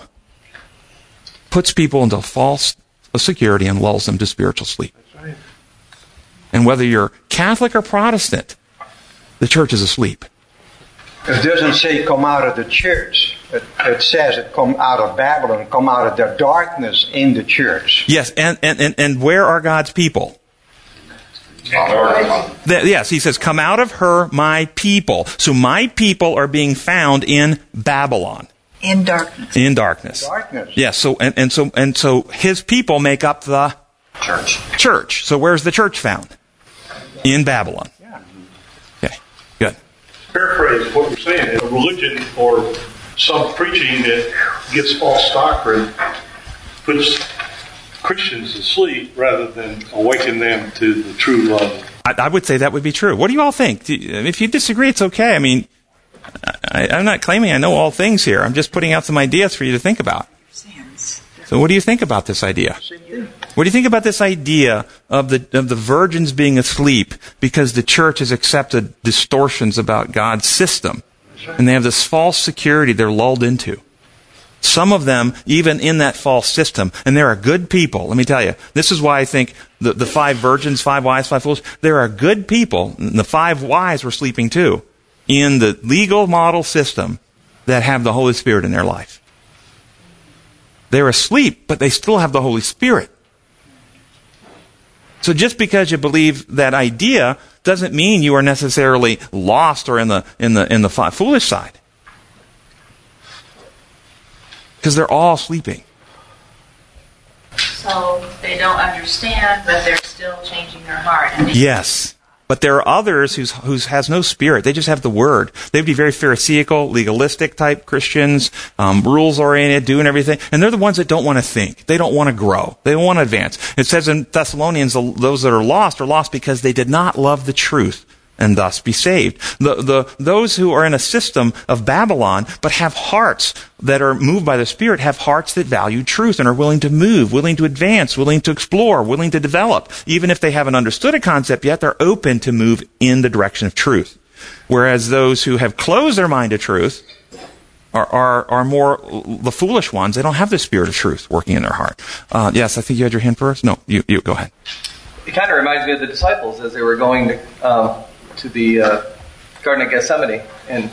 puts people into false security and lulls them to spiritual sleep. Right. And whether you're Catholic or Protestant, the church is asleep. It doesn't say come out of the church. It, it says it come out of Babylon, come out of the darkness in the church. Yes, and, and, and, and where are God's people? The- yes, he says, come out of her, my people. So my people are being found in Babylon, in darkness. in darkness. Darkness. Yes, so, and, and so, and so his people make up the Church. church. So where's the church found? In Babylon. Yeah. Okay, good. Paraphrase what you're saying, a religion or some preaching that gets false doctrine puts Christians to sleep rather than awaken them to the true love. I, I would say that would be true. What do you all think? Do you- If you disagree, it's okay. I mean, I, I'm not claiming I know all things here. I'm just putting out some ideas for you to think about. So, what do you think about this idea? What do you think about this idea of the of the virgins being asleep because the church has accepted distortions about God's system, and they have this false security they're lulled into? Some of them, even in that false system, and there are good people. Let me tell you, this is why I think the, the five virgins, five wise, five fools, there are good people, the five wise were sleeping too, in the legal model system that have the Holy Spirit in their life. They're asleep, but they still have the Holy Spirit. So just because you believe that idea doesn't mean you are necessarily lost or in the in the in the foolish side. Because they're all sleeping. So they don't understand, but they're still changing their heart. Yes. But there are others whose whose has no spirit. They just have the word. They would be very pharisaical, legalistic type Christians, um, rules oriented, doing everything, and they're the ones that don't want to think. They don't want to grow. They don't want to advance. It says in Thessalonians, those that are lost are lost because they did not love the truth and thus be saved. The, the, those who are in a system of Babylon, but have hearts that are moved by the Spirit, have hearts that value truth and are willing to move, willing to advance, willing to explore, willing to develop. Even if they haven't understood a concept yet, they're open to move in the direction of truth. Whereas those who have closed their mind to truth are, are, are more the foolish ones. They don't have the Spirit of truth working in their heart. Uh, yes, I think you had your hand first. No, you, you go ahead. It kind of reminds me of the disciples as they were going to, um, to the uh, Garden of Gethsemane, and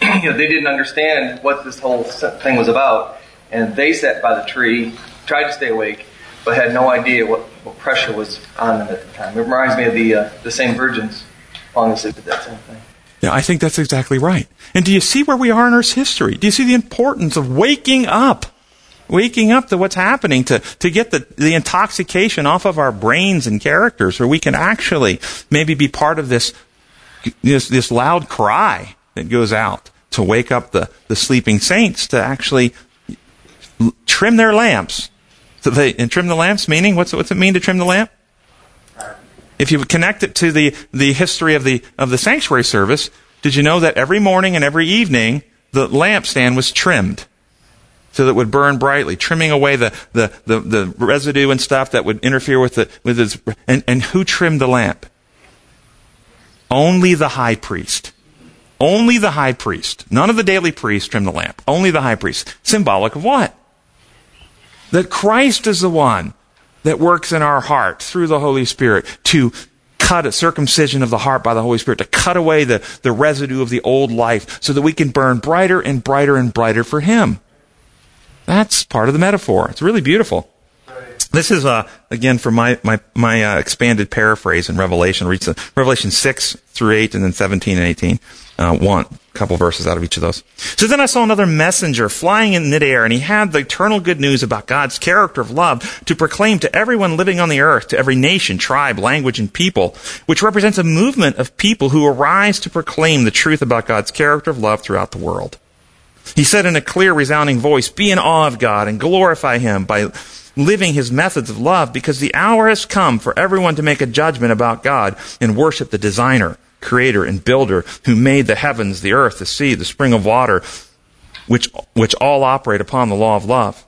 you know they didn't understand what this whole thing was about, and they sat by the tree, tried to stay awake, but had no idea what, what pressure was on them at the time. It reminds me of the uh, the same virgins falling asleep at that same thing. Yeah, I think that's exactly right. And do you see where we are in Earth's history? Do you see the importance of waking up? Waking up to what's happening to, to get the, the intoxication off of our brains and characters where we can actually maybe be part of this, this, this loud cry that goes out to wake up the, the sleeping saints to actually trim their lamps. So they, and trim the lamps meaning, what's, what's it mean to trim the lamp? If you connect it to the, the history of the, of the sanctuary service, did you know that every morning and every evening the lampstand was trimmed? so that it would burn brightly, trimming away the, the, the, the residue and stuff that would interfere with the, with its, and, and who trimmed the lamp? Only the high priest. Only the high priest. None of the daily priests trim the lamp. Only the high priest. Symbolic of what? That Christ is the one that works in our heart through the Holy Spirit to cut a circumcision of the heart by the Holy Spirit, to cut away the, the residue of the old life so that we can burn brighter and brighter and brighter for Him. That's part of the metaphor. It's really beautiful. This is uh, again from my my my uh, expanded paraphrase in Revelation. Reads Revelation six through eight, and then seventeen and eighteen. Uh, one couple verses out of each of those. So then I saw another messenger flying in midair, and he had the eternal good news about God's character of love to proclaim to everyone living on the earth, to every nation, tribe, language, and people, which represents a movement of people who arise to proclaim the truth about God's character of love throughout the world. He said in a clear, resounding voice, Be in awe of God and glorify Him by living His methods of love, because the hour has come for everyone to make a judgment about God and worship the designer, creator, and builder who made the heavens, the earth, the sea, the spring of water, which, which all operate upon the law of love.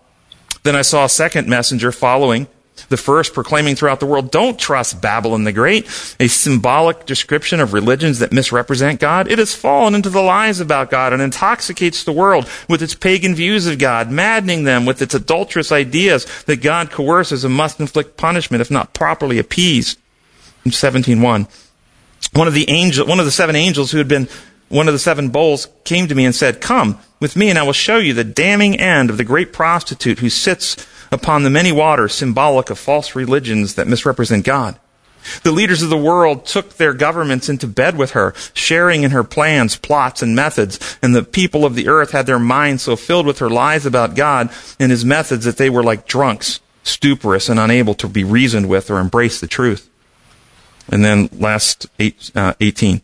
Then I saw a second messenger following the first proclaiming throughout the world, don't trust Babylon the Great, a symbolic description of religions that misrepresent God. It has fallen into the lies about God and intoxicates the world with its pagan views of God, maddening them with its adulterous ideas that God coerces and must inflict punishment if not properly appeased. In 17.1, one of the angel, one of the seven angels who had been one of the seven bowls came to me and said, Come with me and I will show you the damning end of the great prostitute who sits upon the many waters, symbolic of false religions that misrepresent God. The leaders of the world took their governments into bed with her, sharing in her plans, plots, and methods, and the people of the earth had their minds so filled with her lies about God and his methods that they were like drunks, stuporous, and unable to be reasoned with or embrace the truth. And then last eight, uh, 18.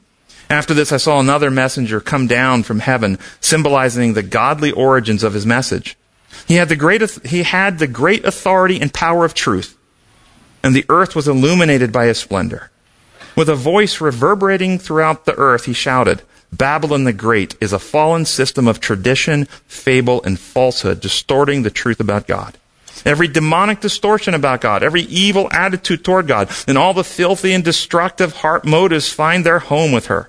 After this, I saw another messenger come down from heaven, symbolizing the godly origins of his message. He had the great, he had the great authority and power of truth, and the earth was illuminated by his splendor. With a voice reverberating throughout the earth, he shouted, Babylon the Great is a fallen system of tradition, fable, and falsehood, distorting the truth about God. Every demonic distortion about God, every evil attitude toward God, and all the filthy and destructive heart motives find their home with her.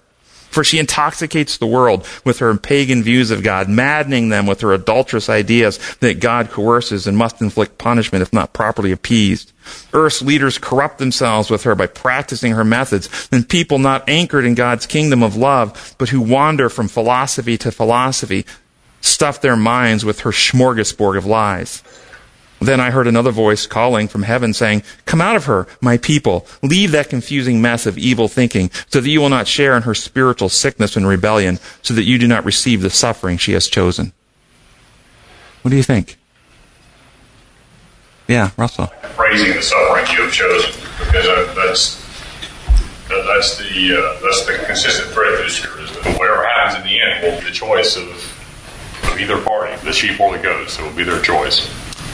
For she intoxicates the world with her pagan views of God, maddening them with her adulterous ideas that God coerces and must inflict punishment if not properly appeased. Earth's leaders corrupt themselves with her by practicing her methods, and people not anchored in God's kingdom of love, but who wander from philosophy to philosophy, stuff their minds with her smorgasbord of lies. Then I heard another voice calling from heaven saying, Come out of her, my people. Leave that confusing mess of evil thinking so that you will not share in her spiritual sickness and rebellion, so that you do not receive the suffering she has chosen. What do you think? Yeah, Russell. Praising the suffering you have chosen, because that's that's the uh, that's the consistent thread this year. Is that whatever happens in the end will be the choice of, of either party, the sheep or the goats. It will be their choice.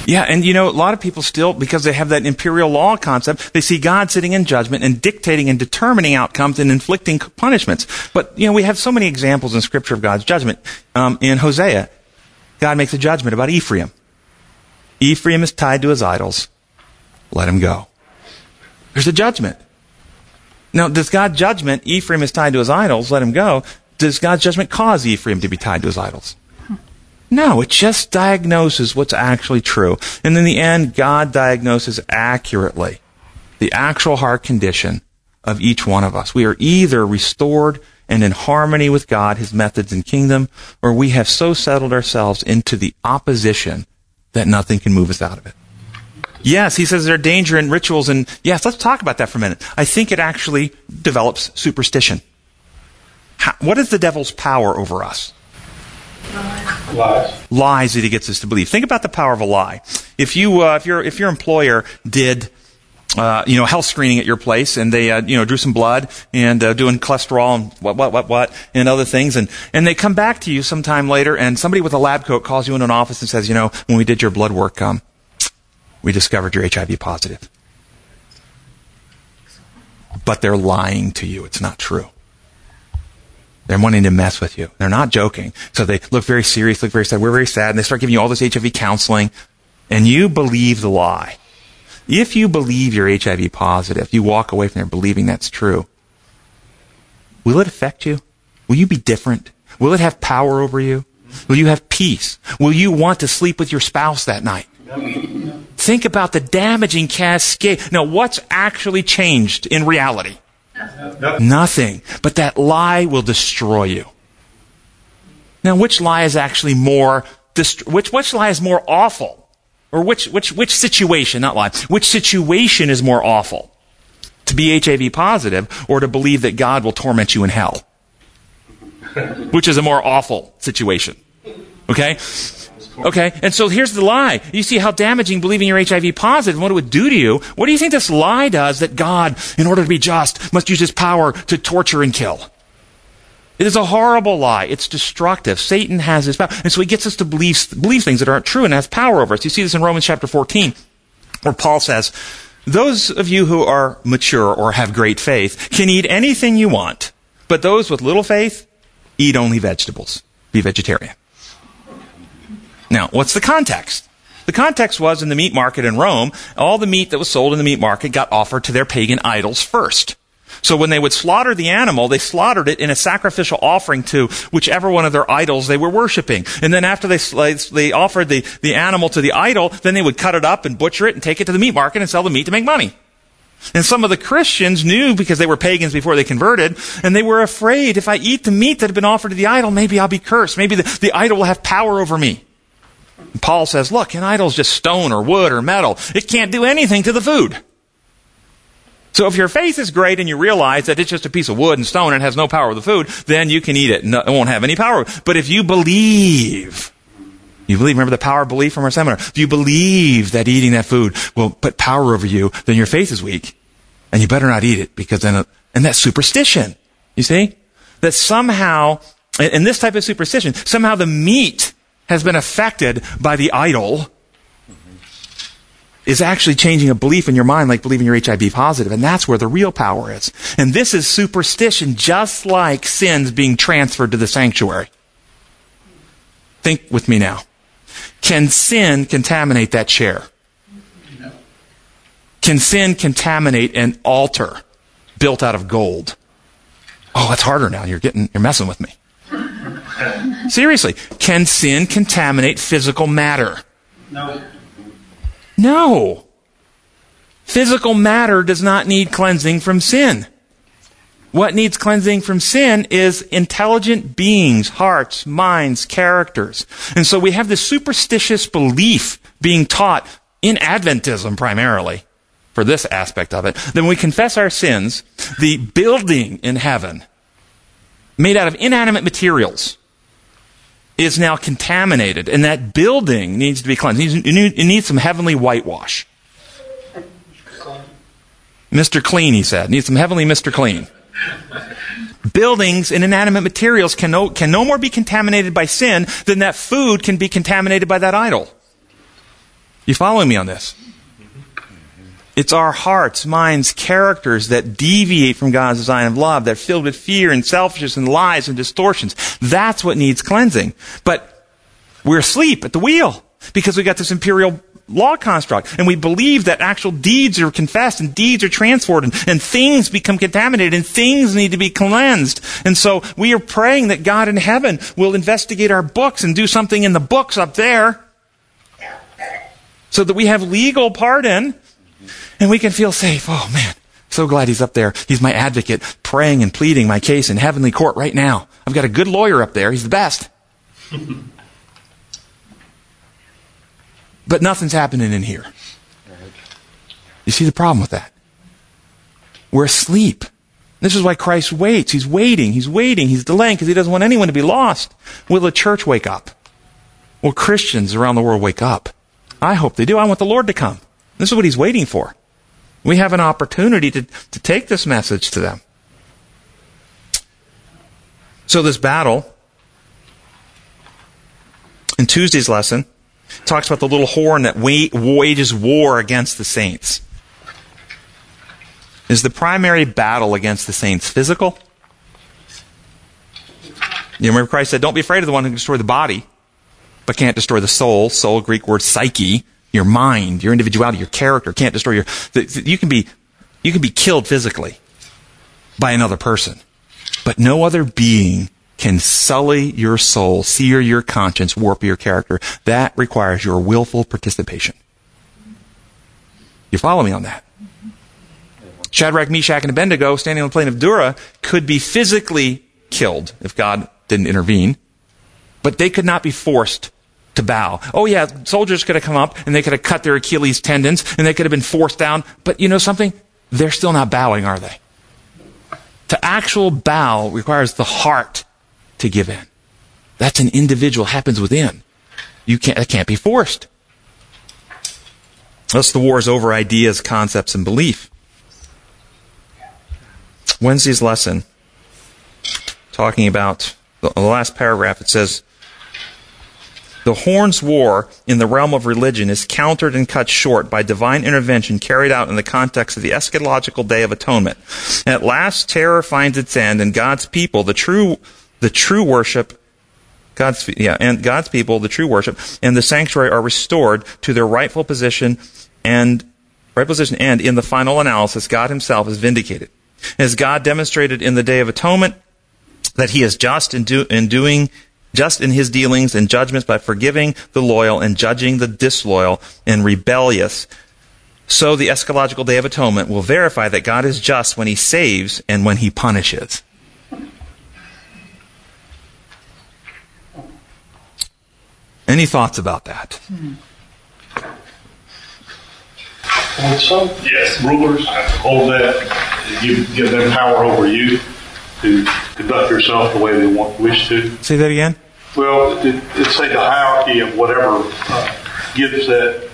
Yeah, and you know, a lot of people still, because they have that imperial law concept, they see God sitting in judgment and dictating and determining outcomes and inflicting punishments. But, you know, we have so many examples in Scripture of God's judgment. Um, in Hosea, God makes a judgment about Ephraim. Ephraim is tied to his idols. Let him go. There's a judgment. Now, does God's judgment, Ephraim is tied to his idols, let him go, does God's judgment cause Ephraim to be tied to his idols? No, it just diagnoses what's actually true. And in the end, God diagnoses accurately the actual heart condition of each one of us. We are either restored and in harmony with God, His methods and kingdom, or we have so settled ourselves into the opposition that nothing can move us out of it. Yes, he says there are danger in rituals, and yes, let's talk about that for a minute. I think it actually develops superstition. How, what is the devil's power over us? Lies. Lies that he gets us to believe. Think about the power of a lie. If you, uh, if your, if your employer did, uh, you know, health screening at your place, and they, uh, you know, drew some blood and uh, doing cholesterol and what, what, what, what, and other things, and and they come back to you sometime later, and somebody with a lab coat calls you in an office and says, you know, when we did your blood work, um, we discovered you're HIV positive. But they're lying to you. It's not true. They're wanting to mess with you. They're not joking. So they look very serious, look very sad. We're very sad. And they start giving you all this HIV counseling. And you believe the lie. If you believe you're HIV positive, you walk away from there believing that's true. Will it affect you? Will you be different? Will it have power over you? Will you have peace? Will you want to sleep with your spouse that night? Think about the damaging cascade. Now, what's actually changed in reality? Nothing. But that lie will destroy you. Now, which lie is actually more, dist- which, which lie is more awful? Or which, which, which situation, not lie, which situation is more awful? To be HIV positive or to believe that God will torment you in hell? Which is a more awful situation. Okay? Okay, and so here's the lie. You see how damaging believing you're HIV positive and what it would do to you. What do you think this lie does that God, in order to be just, must use his power to torture and kill? It is a horrible lie. It's destructive. Satan has his power. And so he gets us to believe, believe things that aren't true and has power over us. You see this in Romans chapter 14, where Paul says, those of you who are mature or have great faith can eat anything you want, but those with little faith eat only vegetables. Be vegetarian. Now, what's the context? The context was in the meat market in Rome, all the meat that was sold in the meat market got offered to their pagan idols first. So when they would slaughter the animal, they slaughtered it in a sacrificial offering to whichever one of their idols they were worshiping. And then after they, they offered the, the animal to the idol, then they would cut it up and butcher it and take it to the meat market and sell the meat to make money. And some of the Christians knew because they were pagans before they converted, and they were afraid if I eat the meat that had been offered to the idol, maybe I'll be cursed. Maybe the, the idol will have power over me. Paul says, look, an idol's just stone or wood or metal. It can't do anything to the food. So if your faith is great and you realize that it's just a piece of wood and stone and has no power with the food, then you can eat it. It won't have any power. But if you believe, you believe, remember the power of belief from our seminar. If you believe that eating that food will put power over you, then your faith is weak. And you better not eat it because then, and that's superstition. You see? That somehow, in this type of superstition, somehow the meat has been affected by the idol is actually changing a belief in your mind like believing you're HIV positive. And that's where the real power is. And this is superstition, just like sins being transferred to the sanctuary. Think with me now. Can sin contaminate that chair? Can sin contaminate an altar built out of gold? Oh, that's harder now. You're getting, you're messing with me. Seriously, can sin contaminate physical matter? No. No. Physical matter does not need cleansing from sin. What needs cleansing from sin is intelligent beings, hearts, minds, characters. And so we have this superstitious belief being taught in Adventism primarily for this aspect of it. Then we confess our sins, the building in heaven, made out of inanimate materials, is now contaminated, and that building needs to be cleansed. It needs, it needs some heavenly whitewash. Mr. Clean, he said. Needs some heavenly Mr. Clean. Buildings and inanimate materials can no, can no more be contaminated by sin than that food can be contaminated by that idol. You following me on this? It's our hearts, minds, characters that deviate from God's design of love, that are filled with fear and selfishness and lies and distortions. That's what needs cleansing. But we're asleep at the wheel because we got this imperial law construct. And we believe that actual deeds are confessed and deeds are transferred and, and things become contaminated and things need to be cleansed. And so we are praying that God in heaven will investigate our books and do something in the books up there so that we have legal pardon and we can feel safe. Oh man, so glad he's up there. He's my advocate, praying and pleading my case in heavenly court right now. I've got a good lawyer up there. He's the best. but nothing's happening in here. You see the problem with that? We're asleep. This is why Christ waits. He's waiting. He's waiting. He's delaying because he doesn't want anyone to be lost. Will the church wake up? Will Christians around the world wake up? I hope they do. I want the Lord to come. This is what he's waiting for. We have an opportunity to, to take this message to them. So this battle in Tuesday's lesson talks about the little horn that wages war against the saints. Is the primary battle against the saints physical You remember Christ said, don't be afraid of the one who can destroy the body, but can't destroy the soul. Soul, Greek word psyche, your mind, your individuality, your character, can't destroy your, you can be, you can be killed physically by another person, but no other being can sully your soul, sear your conscience, warp your character. That requires your willful participation. You follow me on that? Shadrach, Meshach, and Abednego, standing on the plain of Dura, could be physically killed if God didn't intervene, but they could not be forced to bow. Oh yeah, soldiers could have come up and they could have cut their Achilles tendons and they could have been forced down, but you know something? They're still not bowing, are they? To actual bow requires the heart to give in. That's an individual, happens within. You can't, it can't be forced. Thus the war is over ideas, concepts, and belief. Wednesday's lesson, talking about the last paragraph, it says, the horns war in the realm of religion is countered and cut short by divine intervention carried out in the context of the eschatological day of atonement. At last, terror finds its end, and God's people, the true, the true worship, God's, yeah, and God's people, the true worship, and the sanctuary are restored to their rightful position and right position, and in the final analysis, God Himself is vindicated. As God demonstrated in the Day of Atonement that He is just in, do, in doing just in his dealings and judgments by forgiving the loyal and judging the disloyal and rebellious. So the eschatological day of atonement will verify that God is just when he saves and when he punishes. Any thoughts about that? Yes. rulers hold that, give, give them power over you to conduct yourself the way they want, wish to. Say that again? Well, it, it's say the hierarchy of whatever uh, gives that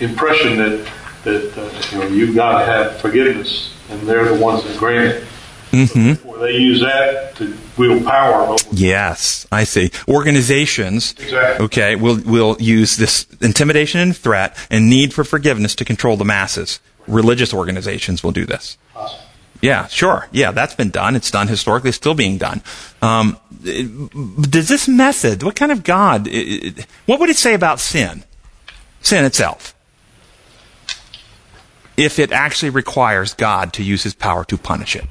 impression that that uh, you know you've got to have forgiveness, and they're the ones that grant it. Mm-hmm. Or they use that to wield power over. Yes, I see. Organizations, Exactly. okay, will will use this intimidation and threat and need for forgiveness to control the masses. Religious organizations will do this. Yeah, sure. Yeah, that's been done. It's done historically. It's still being done. Um, does this method, what kind of God, what would it say about sin? Sin itself. If it actually requires God to use his power to punish it.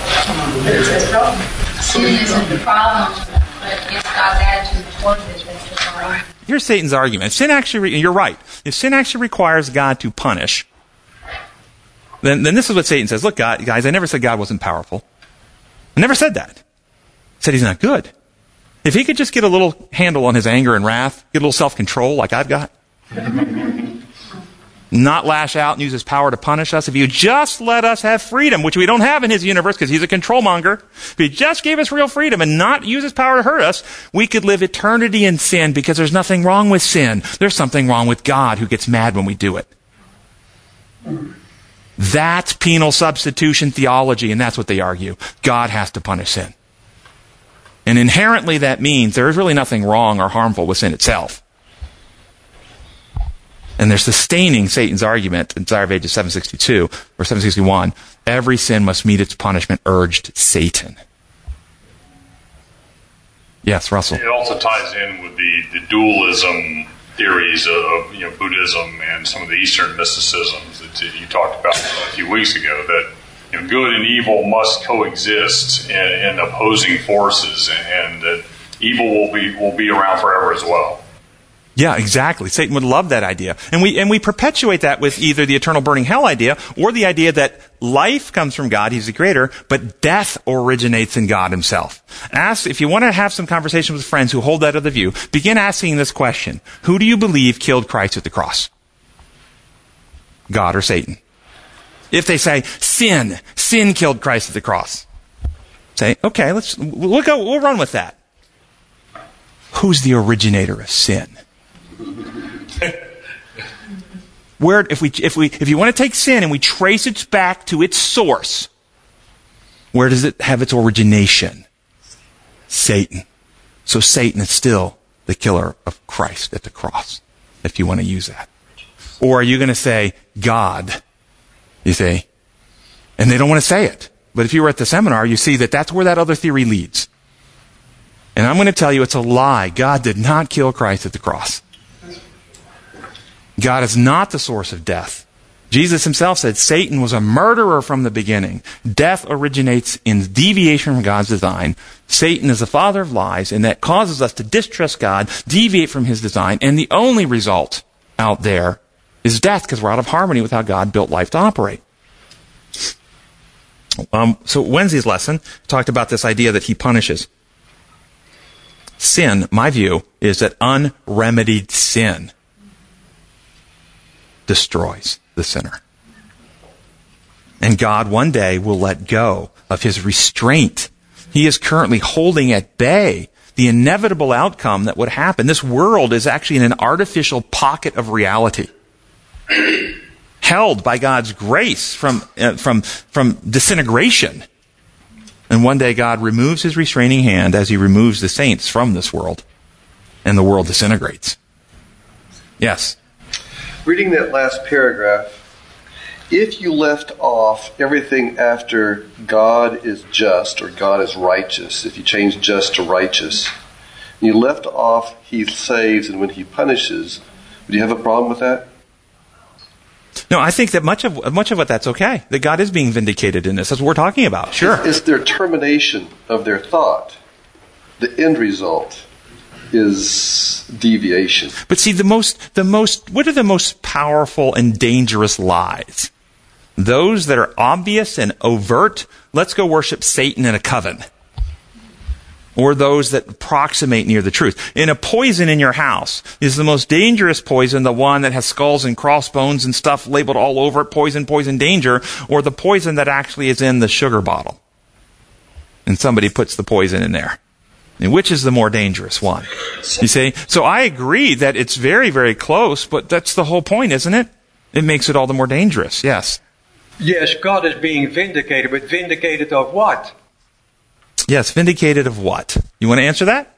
Problem. Here's Satan's argument. If sin actually, re- you're right. If sin actually requires God to punish, then, then this is what Satan says. Look, God, guys, I never said God wasn't powerful. I never said that. I said he's not good. If he could just get a little handle on his anger and wrath, get a little self-control like I've got, not lash out and use his power to punish us, if you just let us have freedom, which we don't have in his universe because he's a control monger, if he just gave us real freedom and not use his power to hurt us, we could live eternity in sin because there's nothing wrong with sin. There's something wrong with God who gets mad when we do it. That's penal substitution theology, and that's what they argue. God has to punish sin. And inherently that means there is really nothing wrong or harmful with sin itself. And they're sustaining Satan's argument in Desire of Ages 762 or 761. Every sin must meet its punishment, urged Satan. Yes, Russell. It also ties in with the, the dualism theories of you know Buddhism and some of the Eastern mysticisms that you talked about a few weeks ago. That you know, good and evil must coexist in, in opposing forces, and that evil will be will be around forever as well. Yeah, exactly. Satan would love that idea. And we, and we perpetuate that with either the eternal burning hell idea or the idea that life comes from God, He's the creator, but death originates in God Himself. Ask, if you want to have some conversation with friends who hold that other view, begin asking this question. Who do you believe killed Christ at the cross? God or Satan? If they say, sin, sin killed Christ at the cross. Say, okay, let's, we'll go, we'll run with that. Who's the originator of sin? Where, if we, if we, if you want to take sin and we trace it back to its source, where does it have its origination? Satan. So Satan is still the killer of Christ at the cross, if you want to use that. Or are you going to say God? You see? And they don't want to say it. But if you were at the seminar, you see that that's where that other theory leads. And I'm going to tell you it's a lie. God did not kill Christ at the cross. God is not the source of death. Jesus himself said Satan was a murderer from the beginning. Death originates in deviation from God's design. Satan is the father of lies, and that causes us to distrust God, deviate from his design, and the only result out there is death because we're out of harmony with how God built life to operate. Um, so Wednesday's lesson talked about this idea that he punishes. Sin, my view, is that unremedied sin destroys the sinner. And God one day will let go of his restraint. He is currently holding at bay the inevitable outcome that would happen. This world is actually in an artificial pocket of reality. held by God's grace from, uh, from, from disintegration. And one day God removes his restraining hand as he removes the saints from this world. And the world disintegrates. Yes. Reading that last paragraph, if you left off everything after God is just or God is righteous, if you change just to righteous, and you left off he saves and when he punishes, would you have a problem with that? No, I think that much of much of what that's okay. That God is being vindicated in this. That's what we're talking about. Sure. It's their termination of their thought. The end result is deviation. But see, the most the most what are the most powerful and dangerous lies? Those that are obvious and overt. Let's go worship Satan in a coven or those that approximate near the truth. In a poison in your house is the most dangerous poison, the one that has skulls and crossbones and stuff labeled all over it, poison, poison, danger, or the poison that actually is in the sugar bottle. And somebody puts the poison in there. And which is the more dangerous one? You see? So I agree that it's very, very close, but that's the whole point, isn't it? It makes it all the more dangerous. Yes. Yes, God is being vindicated, but vindicated of what? Yes, vindicated of what? You want to answer that?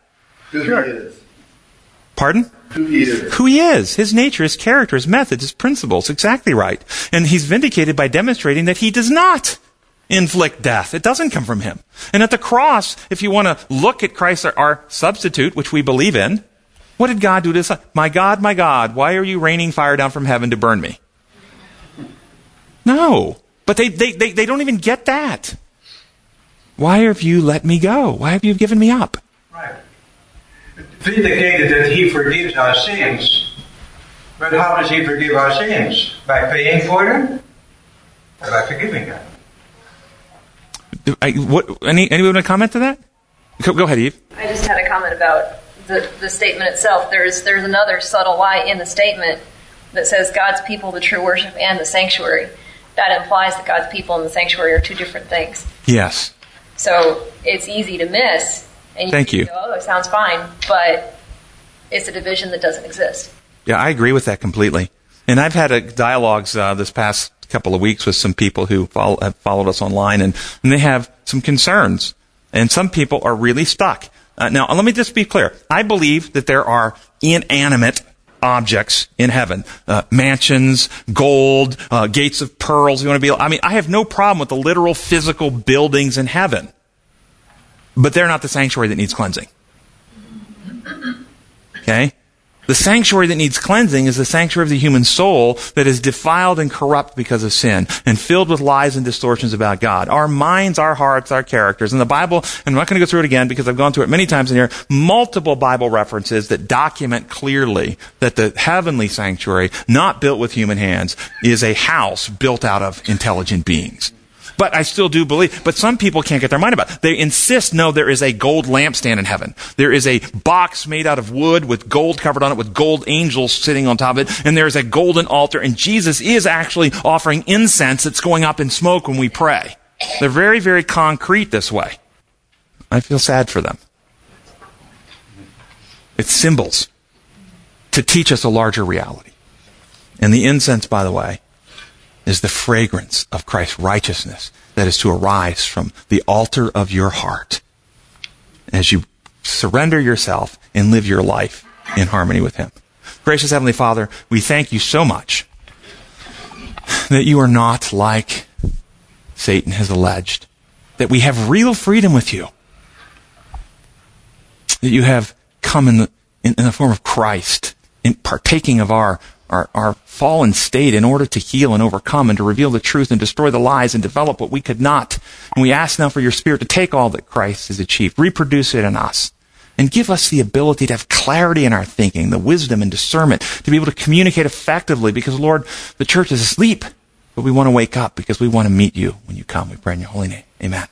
Who he is. Pardon? Who he is. Who he is, his nature, his character, his methods, his principles. Exactly right. And he's vindicated by demonstrating that he does not inflict death. It doesn't come from him. And at the cross, if you want to look at Christ, our, substitute, which we believe in, what did God do to us? My God, my God, why are you raining fire down from heaven to burn me? No. But they, they, they, they don't even get that. Why have you let me go? Why have you given me up? Right. Vindicated that He forgives our sins. But how does He forgive our sins? By paying for them? By forgiving them? I, what, any, anyone want to comment to that? Go, go ahead, Eve. I just had a comment about the, the statement itself. There's, there's another subtle lie in the statement that says God's people, the true worship, and the sanctuary. That implies that God's people and the sanctuary are two different things. Yes. So it's easy to miss. And you Thank you. Go, oh, it sounds fine, but it's a division that doesn't exist. Yeah, I agree with that completely. And I've had a dialogues uh, this past couple of weeks with some people who follow, have followed us online, and, and they have some concerns. And some people are really stuck. Uh, now, let me just be clear. I believe that there are inanimate objects in heaven. Uh, mansions, gold, uh, gates of pearls. You want to be, I mean, I have no problem with the literal physical buildings in heaven. But they're not the sanctuary that needs cleansing. Okay? The sanctuary that needs cleansing is the sanctuary of the human soul that is defiled and corrupt because of sin and filled with lies and distortions about God. Our minds, our hearts, our characters. And the Bible, and I'm not going to go through it again because I've gone through it many times in here, multiple Bible references that document clearly that the heavenly sanctuary, not built with human hands, is a house built out of intelligent beings. But I still do believe, but some people can't get their mind about it. They insist, no, there is a gold lampstand in heaven. There is a box made out of wood with gold covered on it with gold angels sitting on top of it. And there is a golden altar. And Jesus is actually offering incense that's going up in smoke when we pray. They're very, very concrete this way. I feel sad for them. It's symbols to teach us a larger reality. And the incense, by the way, is the fragrance of Christ's righteousness that is to arise from the altar of your heart as you surrender yourself and live your life in harmony with Him. Gracious Heavenly Father, we thank you so much that you are not like Satan has alleged, that we have real freedom with you. that you have come in the, in, in the form of Christ, in partaking of our, our, our fallen state in order to heal and overcome and to reveal the truth and destroy the lies and develop what we could not. And we ask now for your Spirit to take all that Christ has achieved, reproduce it in us, and give us the ability to have clarity in our thinking, the wisdom and discernment, to be able to communicate effectively because, Lord, the church is asleep, but we want to wake up because we want to meet you when you come. We pray in your holy name. Amen.